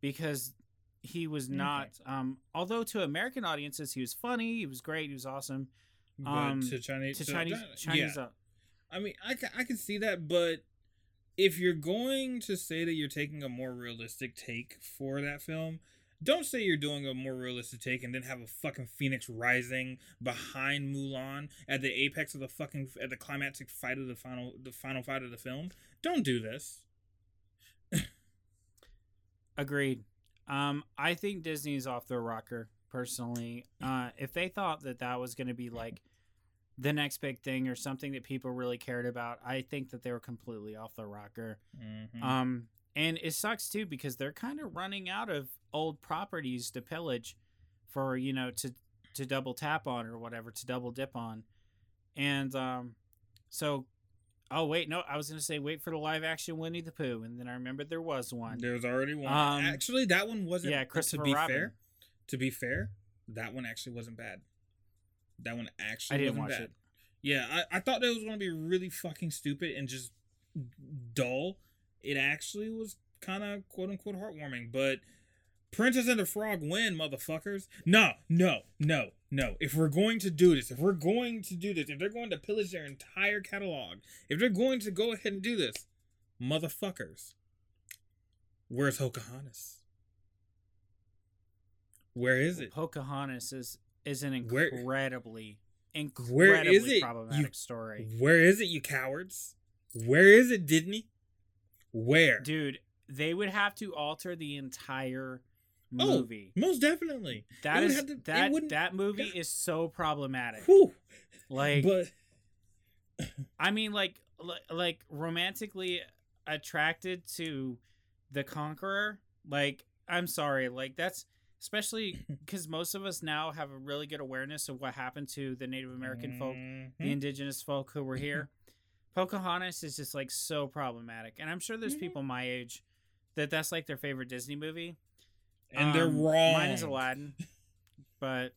because he was Okay. not um although to American audiences he was funny, he was great, he was awesome. But Um, to Chinese, To to- Chinese yeah. Chinese uh, I mean, I I can see that, but if you're going to say that you're taking a more realistic take for that film, don't say you're doing a more realistic take and then have a fucking Phoenix Rising behind Mulan at the apex of the fucking at the climactic fight of the final the final fight of the film. Don't do this. Agreed. Um, I think Disney's off their rocker personally. Uh, if they thought that that was going to be like the next big thing or something that people really cared about, I think that they were completely off the rocker. Mhm. Um, and it sucks too because they're kind of running out of old properties to pillage for you know to to double tap on or whatever to double dip on, and um, so. Oh wait, no, I was gonna say wait for the live action Winnie the Pooh, and then I remembered there was one. There's already one. Um, actually, that one wasn't. yeah, To Christopher be Robin. fair, to be fair, that one actually wasn't bad. That one actually I didn't wasn't watch bad. it. Yeah, I, I thought that was going to be really fucking stupid and just dull. It actually was kind of quote unquote heartwarming, but Princess and the Frog win, motherfuckers. No, no, no, no. If we're going to do this, if we're going to do this, if they're going to pillage their entire catalog, if they're going to go ahead and do this, motherfuckers, where's Pocahontas? Where is it? Pocahontas is is an incredibly, Where incredibly is it, problematic you- story, Where is it, you cowards? Where is it, Disney? Where? dude. They would have to alter the entire Oh. Most definitely. that is to- that that movie yeah. is so problematic. Whew. Like, but I mean, like, like romantically attracted to the conqueror. Like, I'm sorry, like that's especially because most of us now have a really good awareness of what happened to the Native American folk Mhm. the indigenous folk who were here. Pocahontas is just like so problematic, and I'm sure there's Mhm. people my age that that's like their favorite Disney movie. And they're Um, wrong. Mine is Aladdin, but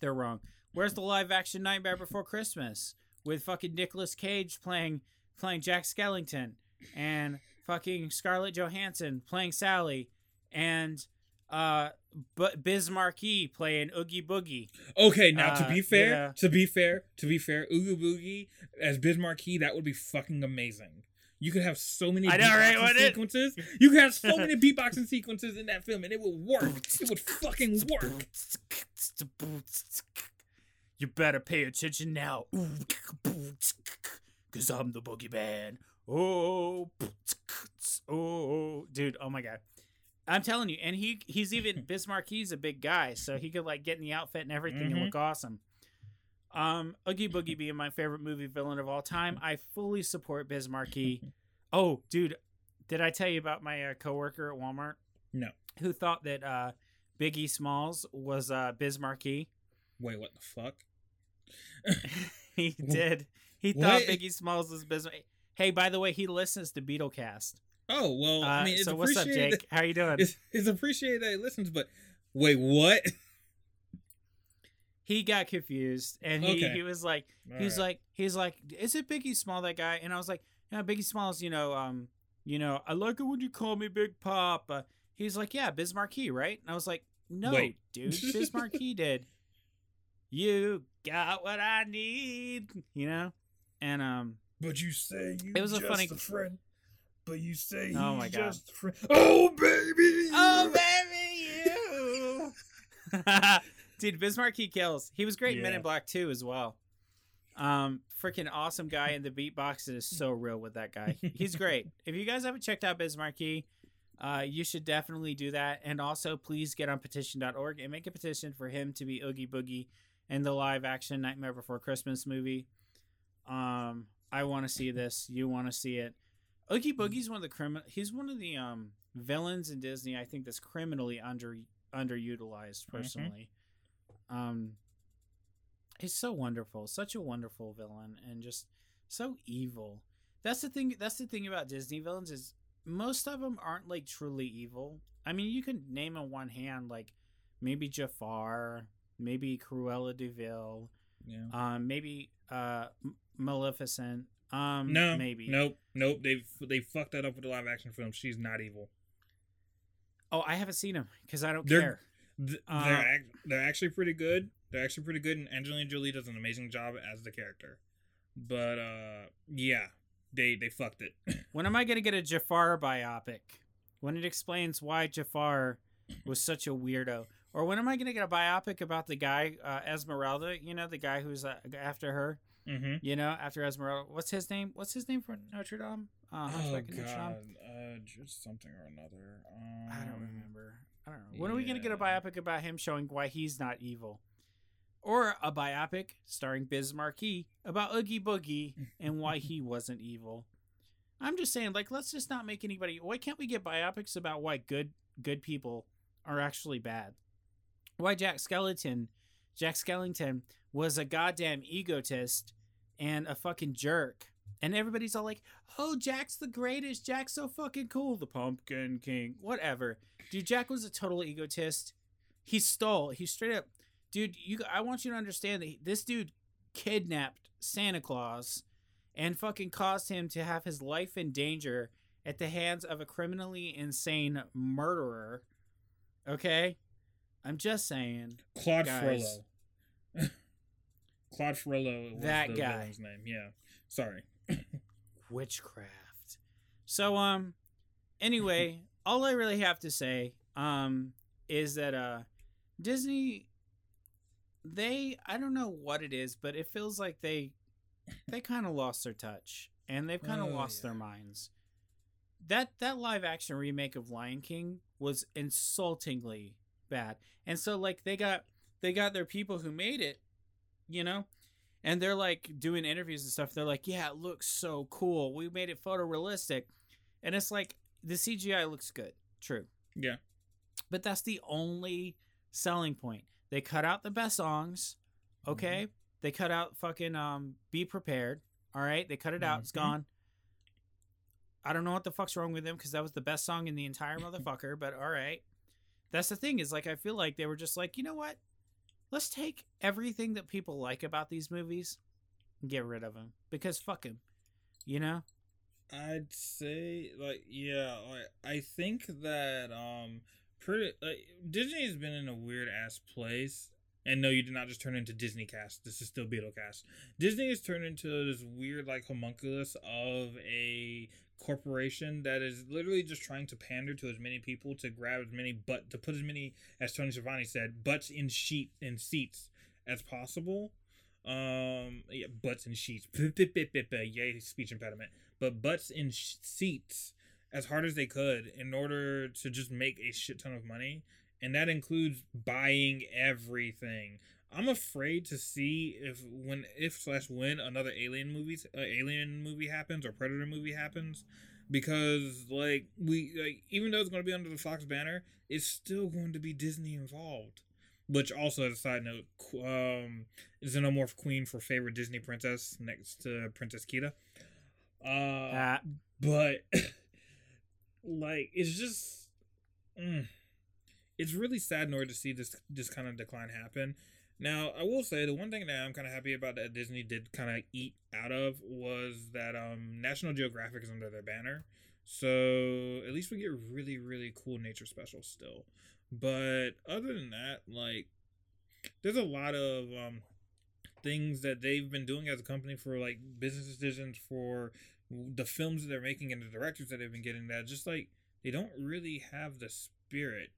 they're wrong. Where's the live action Nightmare Before Christmas with fucking Nicolas Cage playing playing Jack Skellington and fucking Scarlett Johansson playing Sally and uh but Biz Markie playing Oogie Boogie. Okay, now to Uh, be fair, know. to be fair, to be fair, Oogie Boogie as Biz Markie, that would be fucking amazing. You could have so many I know, beatboxing it? sequences. You could have so many beatboxing sequences in that film, and it would work. It would fucking work. You better pay attention now. Cause I'm the boogeyman. Oh, oh, dude. Oh my god. I'm telling you, and he he's even Bismarck. He's a big guy, so he could like get in the outfit and everything and Mhm. look awesome. Um, Oogie Boogie being my favorite movie villain of all time, I fully support Biz Markie. oh, dude, did I tell you about my uh, coworker at Walmart? No. Who thought that uh, Biggie Smalls was uh, Biz Markie? Wait, what the fuck? he did. He what? thought Biggie Smalls was Bismarck. Hey, by the way, he listens to Beatlecast. Oh well, Uh, I mean, it's so what's up. Jake? How you doing? It's, it's appreciated that he listens, but wait, what? He got confused and he, Okay. he was like he's like he's like is it biggie small that guy and i was like yeah biggie smalls you know um you know i like it when you call me big pop uh, he's like yeah Biz Markie right and i was like no Wait. dude biz marquee did you got what i need you know and um But you say you It was a funny- a friend. But you say Oh my God. just friend. Oh baby. oh baby you dude Biz Markie kills. He was great in men in black too as well. Um freaking awesome guy and the beatbox is so real with that guy. He's great. If you guys haven't checked out Biz Markie uh, you should definitely do that. And also please get on petition.org and make a petition for him to be oogie boogie in the live action nightmare before christmas movie. Um i want to see this. You want to see it. Oogie boogie's one of the criminal he's one of the um villains in disney i think that's criminally under underutilized personally um he's so wonderful such a wonderful villain and just so evil that's the thing that's the thing about disney villains is most of them aren't like truly evil i mean you can name on one hand like maybe jafar maybe cruella de vil Yeah. Um, maybe uh, M- Maleficent. Um, No, maybe. Nope, nope. They've they fucked that up with the live action film. She's not evil. Oh, I haven't seen them because I don't They're- care. Th- Uh, they're ac- they're actually pretty good. They're actually pretty good, and Angelina Jolie does an amazing job as the character. But uh, yeah, they they fucked it. When am I gonna get a Jafar biopic? When it explains why Jafar was such a weirdo, or when am I gonna get a biopic about the guy uh, Esmeralda? You know, the guy who's uh, after her. mm-hmm. You know, after Esmeralda. What's his name? What's his name for Notre Dame? Uh, Oh of Notre Dame? god, uh, just something or another. Um, I don't remember. I don't know. When are we gonna get a biopic about him showing why he's not evil? Or a biopic starring Biz Markie about Oogie Boogie and why he wasn't evil. I'm just saying, like, let's just not make anybody. Why can't we get biopics about why good good people are actually bad? Why Jack Skeleton, Jack Skellington was a goddamn egotist and a fucking jerk, and everybody's all like, "Oh, Jack's the greatest. Jack's so fucking cool. The Pumpkin King, whatever." Dude, Jack was a total egotist. He stole. He straight up, dude. You, I want you to understand that this dude kidnapped Santa Claus and fucking caused him to have his life in danger at the hands of a criminally insane murderer. Okay, I'm just saying. Claude Guys. Frollo. Claude Frollo was That the guy. villain's name. Yeah. Sorry. Witchcraft. So um anyway, all I really have to say um is that uh Disney they I don't know what it is, but it feels like they they kind of lost their touch and they've kind of Oh, lost yeah. their minds. That that live action remake of Lion King was insultingly bad. And so like they got they got their people who made it, you know, and they're like doing interviews and stuff. They're like, "Yeah, it looks so cool. We made it photorealistic," and it's like the CGI looks good, true, Yeah. but that's the only selling point. They cut out the best songs, okay? They cut out fucking um, "Be Prepared." All right, they cut it out. It's Mhm. gone. I don't know what the fuck's wrong with them because that was the best song in the entire motherfucker. But all right, that's the thing is like I feel like they were just like, you know what? Let's take everything that people like about these movies and get rid of them because fuck them. You know? I'd say like yeah, like I think that um pretty like Disney has been in a weird ass place. And no, you did not just turn into Disney cast. This is still Beetlecast. Disney has turned into this weird like homunculus of a corporation that is literally just trying to pander to as many people to grab as many but to put as many as Tony Schiavone said butts in sheet in seats as possible. Um, yeah, butts in sheets. Yay, speech impediment but butts in sh- seats as hard as they could in order to just make a shit ton of money and that includes buying everything i'm afraid to see if when if slash when another alien movies uh, alien movie happens or predator movie happens because like we like even though it's going to be under the fox banner it's still going to be disney involved. Which also as a side note um xenomorph queen for favorite disney princess next to princess Kida uh, Uh, but like it's just mm, it's really sad in order to see this this kind of decline happen now i will say the one thing that i'm kind of happy about that disney did kind of eat out of was that um national geographic is under their banner. So at least we get really really cool nature specials still. But other than that like there's a lot of um things that they've been doing as a company for like business decisions for the films that they're making and the directors that they've been getting that just like they don't really have the spirit.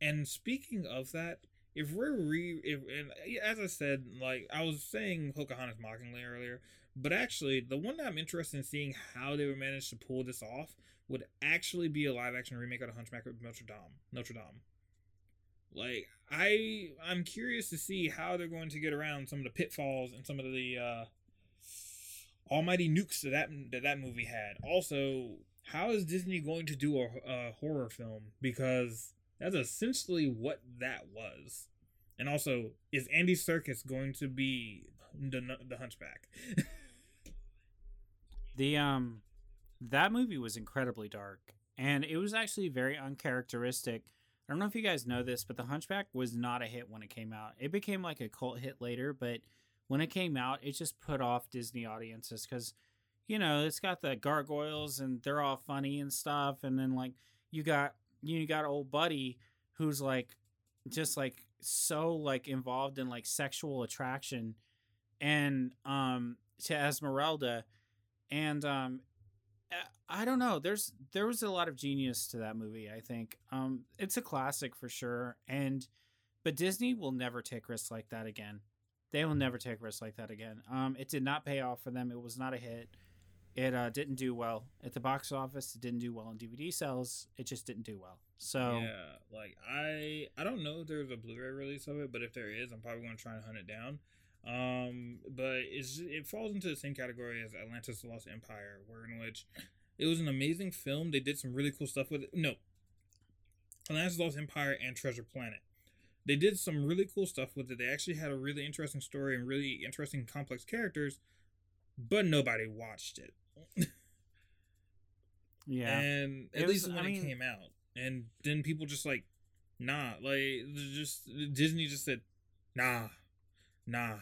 And speaking of that if we're re if and as i said like i was saying pocahontas mockingly earlier but actually the one that i'm interested in seeing how they would manage to pull this off would actually be a live action remake of the hunchback of notre dame notre dame. Like i i'm curious to see how they're going to get around some of the pitfalls and some of the uh almighty nukes that that, that, that movie had. Also how is disney going to do a, a horror film? Because that's essentially what that was. And also is Andy Serkis going to be the, the hunchback? The um that movie was incredibly dark and it was actually very uncharacteristic. I don't know if you guys know this, but The Hunchback was not a hit when it came out. It became like a cult hit later, but when it came out, it just put off Disney audiences because, you know, it's got the gargoyles and they're all funny and stuff, and then like you got you got old buddy who's like just like so like involved in like sexual attraction and um to Esmeralda and um uh, I don't know there's there was a lot of genius to that movie I think. Um it's a classic for sure and but Disney will never take risks like that again. They will never take risks like that again. Um it did not pay off for them. It was not a hit it uh, didn't do well at the box office it didn't do well in DVD sales it just didn't do well so yeah, like I I don't know if there's a Blu-ray release of it, but if there is, I'm probably going to try and hunt it down. Um, but it's it falls into the same category as Atlantis: The Lost Empire, where in which it was an amazing film. They did some really cool stuff with it. No, Atlantis: Lost Empire and Treasure Planet. They did some really cool stuff with it. They actually had a really interesting story and really interesting complex characters, but nobody watched it. yeah and at It was- least when I it mean- came out, and then people just like, nah, like just Disney just said, nah, nah,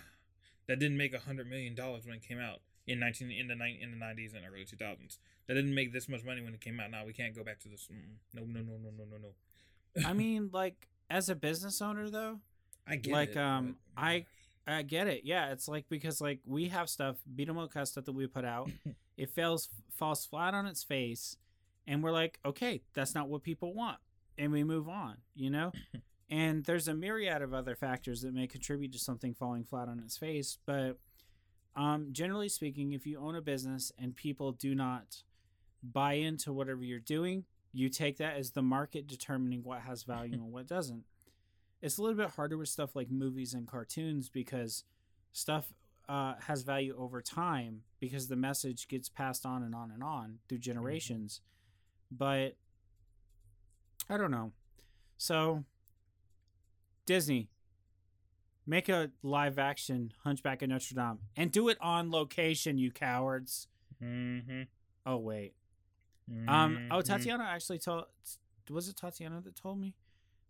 that didn't make a hundred million dollars when it came out in nineteen in the in the nineties and early two thousands. That didn't make this much money when it came out. Now we can't go back to this. Mm-mm. No, no, no, no, no, no, no. I mean like as a business owner though I get like it, um but- I I get it. Yeah, it's like because like we have stuff, Beat 'em Up has stuff that we put out. it fails falls flat on its face and we're like, "Okay, that's not what people want." And we move on, you know? and there's a myriad of other factors that may contribute to something falling flat on its face, but um generally speaking, if you own a business and people do not buy into whatever you're doing, you take that as the market determining what has value and what doesn't it's a little bit harder with stuff like movies and cartoons because stuff uh, has value over time because the message gets passed on and on and on through generations. But I don't know. So Disney, make a live action Hunchback of Notre Dame and do it on location, you cowards. Mm-hmm. Oh wait. Um. Oh, Mhm. Tatiana actually told. Was it Tatiana that told me?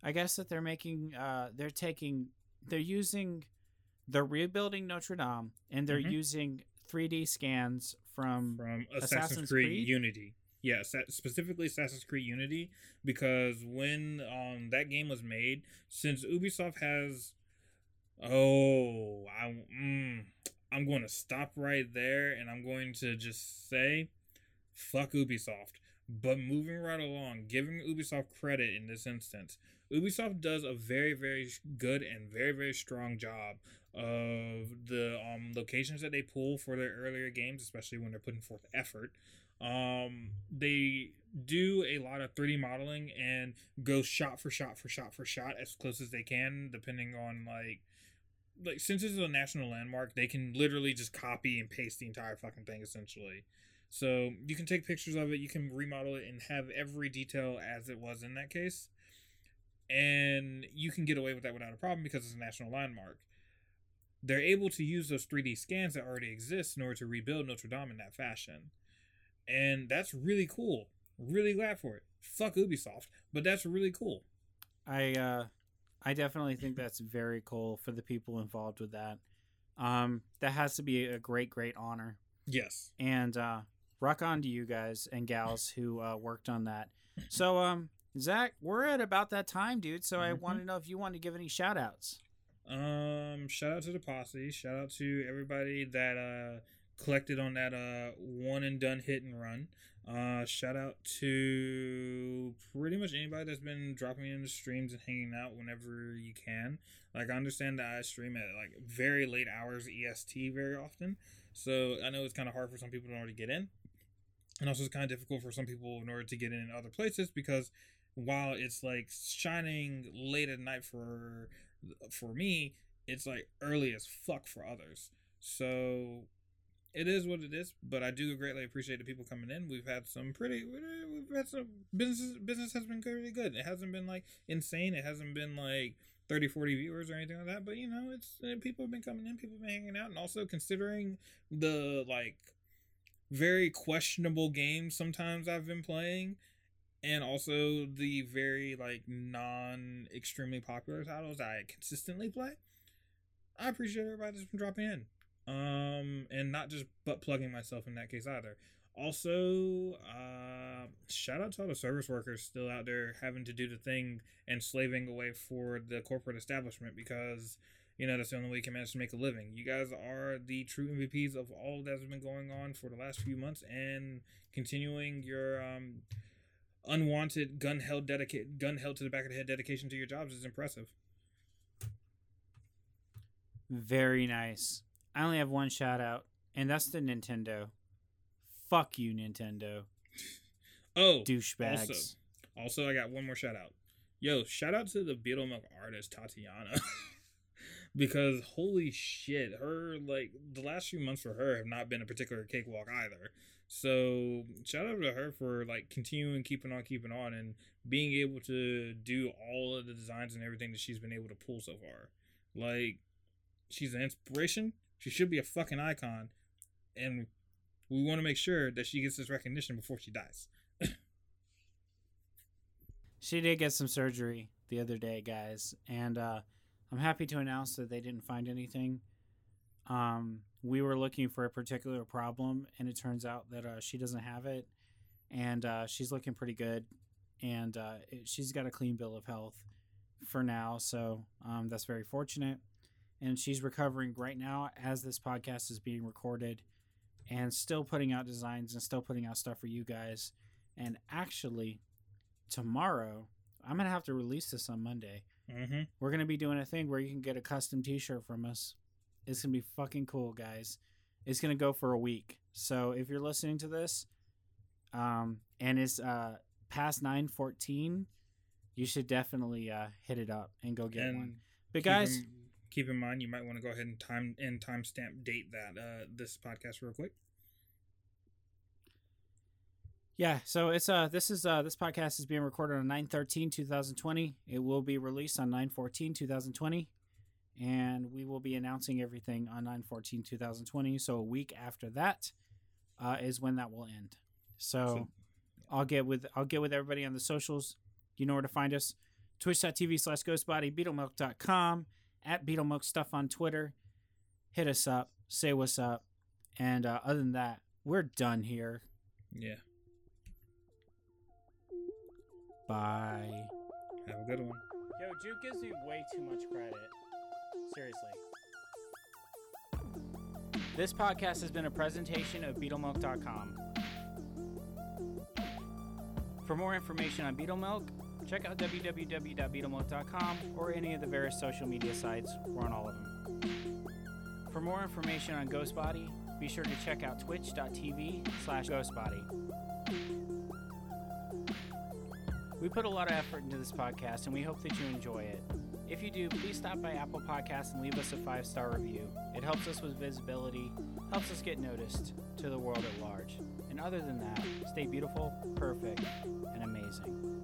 I guess that they're making. Uh, they're taking. They're using. They're rebuilding Notre Dame, and they're Mhm. using 3D scans from. from Assassin's, Assassin's Creed, Creed? Unity. Yeah, specifically Assassin's Creed Unity, because when um that game was made, since Ubisoft has, oh, I mm, I'm going to stop right there, and I'm going to just say, fuck Ubisoft. But moving right along, giving Ubisoft credit in this instance, Ubisoft does a very, very good and very, very strong job of the um, locations that they pull for their earlier games, especially when they're putting forth effort. Um, they do a lot of 3D modeling and go shot for shot for shot for shot as close as they can, depending on like like since this is a national landmark, they can literally just copy and paste the entire fucking thing essentially. So you can take pictures of it, you can remodel it, and have every detail as it was in that case, and you can get away with that without a problem because it's a national landmark. They're able to use those 3D scans that already exist in order to rebuild Notre Dame in that fashion, and that's really cool. Really glad for it. Fuck Ubisoft, but that's really cool. I uh, I definitely think that's very cool for the people involved with that. Um, that has to be a great, great honor. Yes. and uh, rock on to you guys and gals who uh, worked on that. So, um, Zach, we're at about that time, dude. So I Mhm. want to know if you want to give any shout outs. Um, shout out to the posse. Shout out to everybody that uh collected on that uh one and done hit and run. Uh, shout out to pretty much anybody that's been dropping in the streams and hanging out whenever you can. Like I understand that I stream at like very late hours EST very often, so I know it's kind of hard for some people to get in, and also it's kind of difficult for some people in order to get in in other places because while it's like shining late at night for for me, it's like early as fuck for others. So it is what it is. But I do greatly appreciate the people coming in. We've had some pretty. We've had some business. Business has been pretty good. It hasn't been like insane. It hasn't been like 30, 40 viewers or anything like that. But you know, it's uh, people have been coming in. People have been hanging out, and also considering the like very questionable games sometimes I've been playing and also the very like non extremely popular titles I consistently play. I appreciate everybody that's been dropping in. Um, and not just butt plugging myself in that case either. Also, uh, shout out to all the service workers still out there having to do the thing and slaving away for the corporate establishment because you know that's the only way you can manage to make a living. You guys are the true MVPs of all that's been going on for the last few months and continuing your um, unwanted gun held dedicate gun held to the back of the head dedication to your jobs is impressive. Very nice. I only have one shout out, and that's the Nintendo. Fuck you, Nintendo. Oh, Douchebags. Also, also, I got one more shout out. Yo, shout out to the Beetle Milk artist Tatiana. because holy shit, her like the last few months for her have not been a particular cakewalk either. So shout out to her for like continuing keeping on keeping on and being able to do all of the designs and everything that she's been able to pull so far. Like she's an inspiration. She should be a fucking icon. And we want to make sure that she gets this recognition before she dies. She did get some surgery the other day, guys, and uh, I'm happy to announce that they didn't find anything. Um, we were looking for a particular problem, and it turns out that uh, she doesn't have it, and uh, she's looking pretty good, and uh, it, she's got a clean bill of health for now, so um, that's very fortunate. And she's recovering right now as this podcast is being recorded, and still putting out designs and still putting out stuff for you guys. And actually, tomorrow I'm gonna have to release this on Monday. Mm-hmm. We're gonna be doing a thing where you can get a custom T-shirt from us. It's gonna be fucking cool, guys. It's gonna go for a week. So if you're listening to this, um, and it's uh past nine fourteen, you should definitely uh hit it up and go get and one. But guys, in, keep in mind you might want to go ahead and time and timestamp date that uh this podcast real quick. Yeah, so it's uh this is uh this podcast is being recorded on 9/13/2020. It will be released on 9/14/2020 and we will be announcing everything on 9/14/2020. So a week after that uh is when that will end. So, So- I'll get with I'll get with everybody on the socials. You know where to find us. Twitch.tv slash ghostbody, beetlemilk.com, at beetlemilk stuff on Twitter. Hit us up, say what's up. And uh, other than that, we're done here. Yeah. Bye. Have a good one. Yo, Juke gives me way too much credit. Seriously. This podcast has been a presentation of BeetleMilk.com. For more information on Beetle Milk, check out www.beetlemilk.com or any of the various social media sites. We're on all of them. For more information on Ghostbody, be sure to check out twitch.tv slash ghostbody. We put a lot of effort into this podcast and we hope that you enjoy it. If you do, please stop by Apple Podcasts and leave us a five star review. It helps us with visibility, helps us get noticed to the world at large. And other than that, stay beautiful, perfect, and amazing.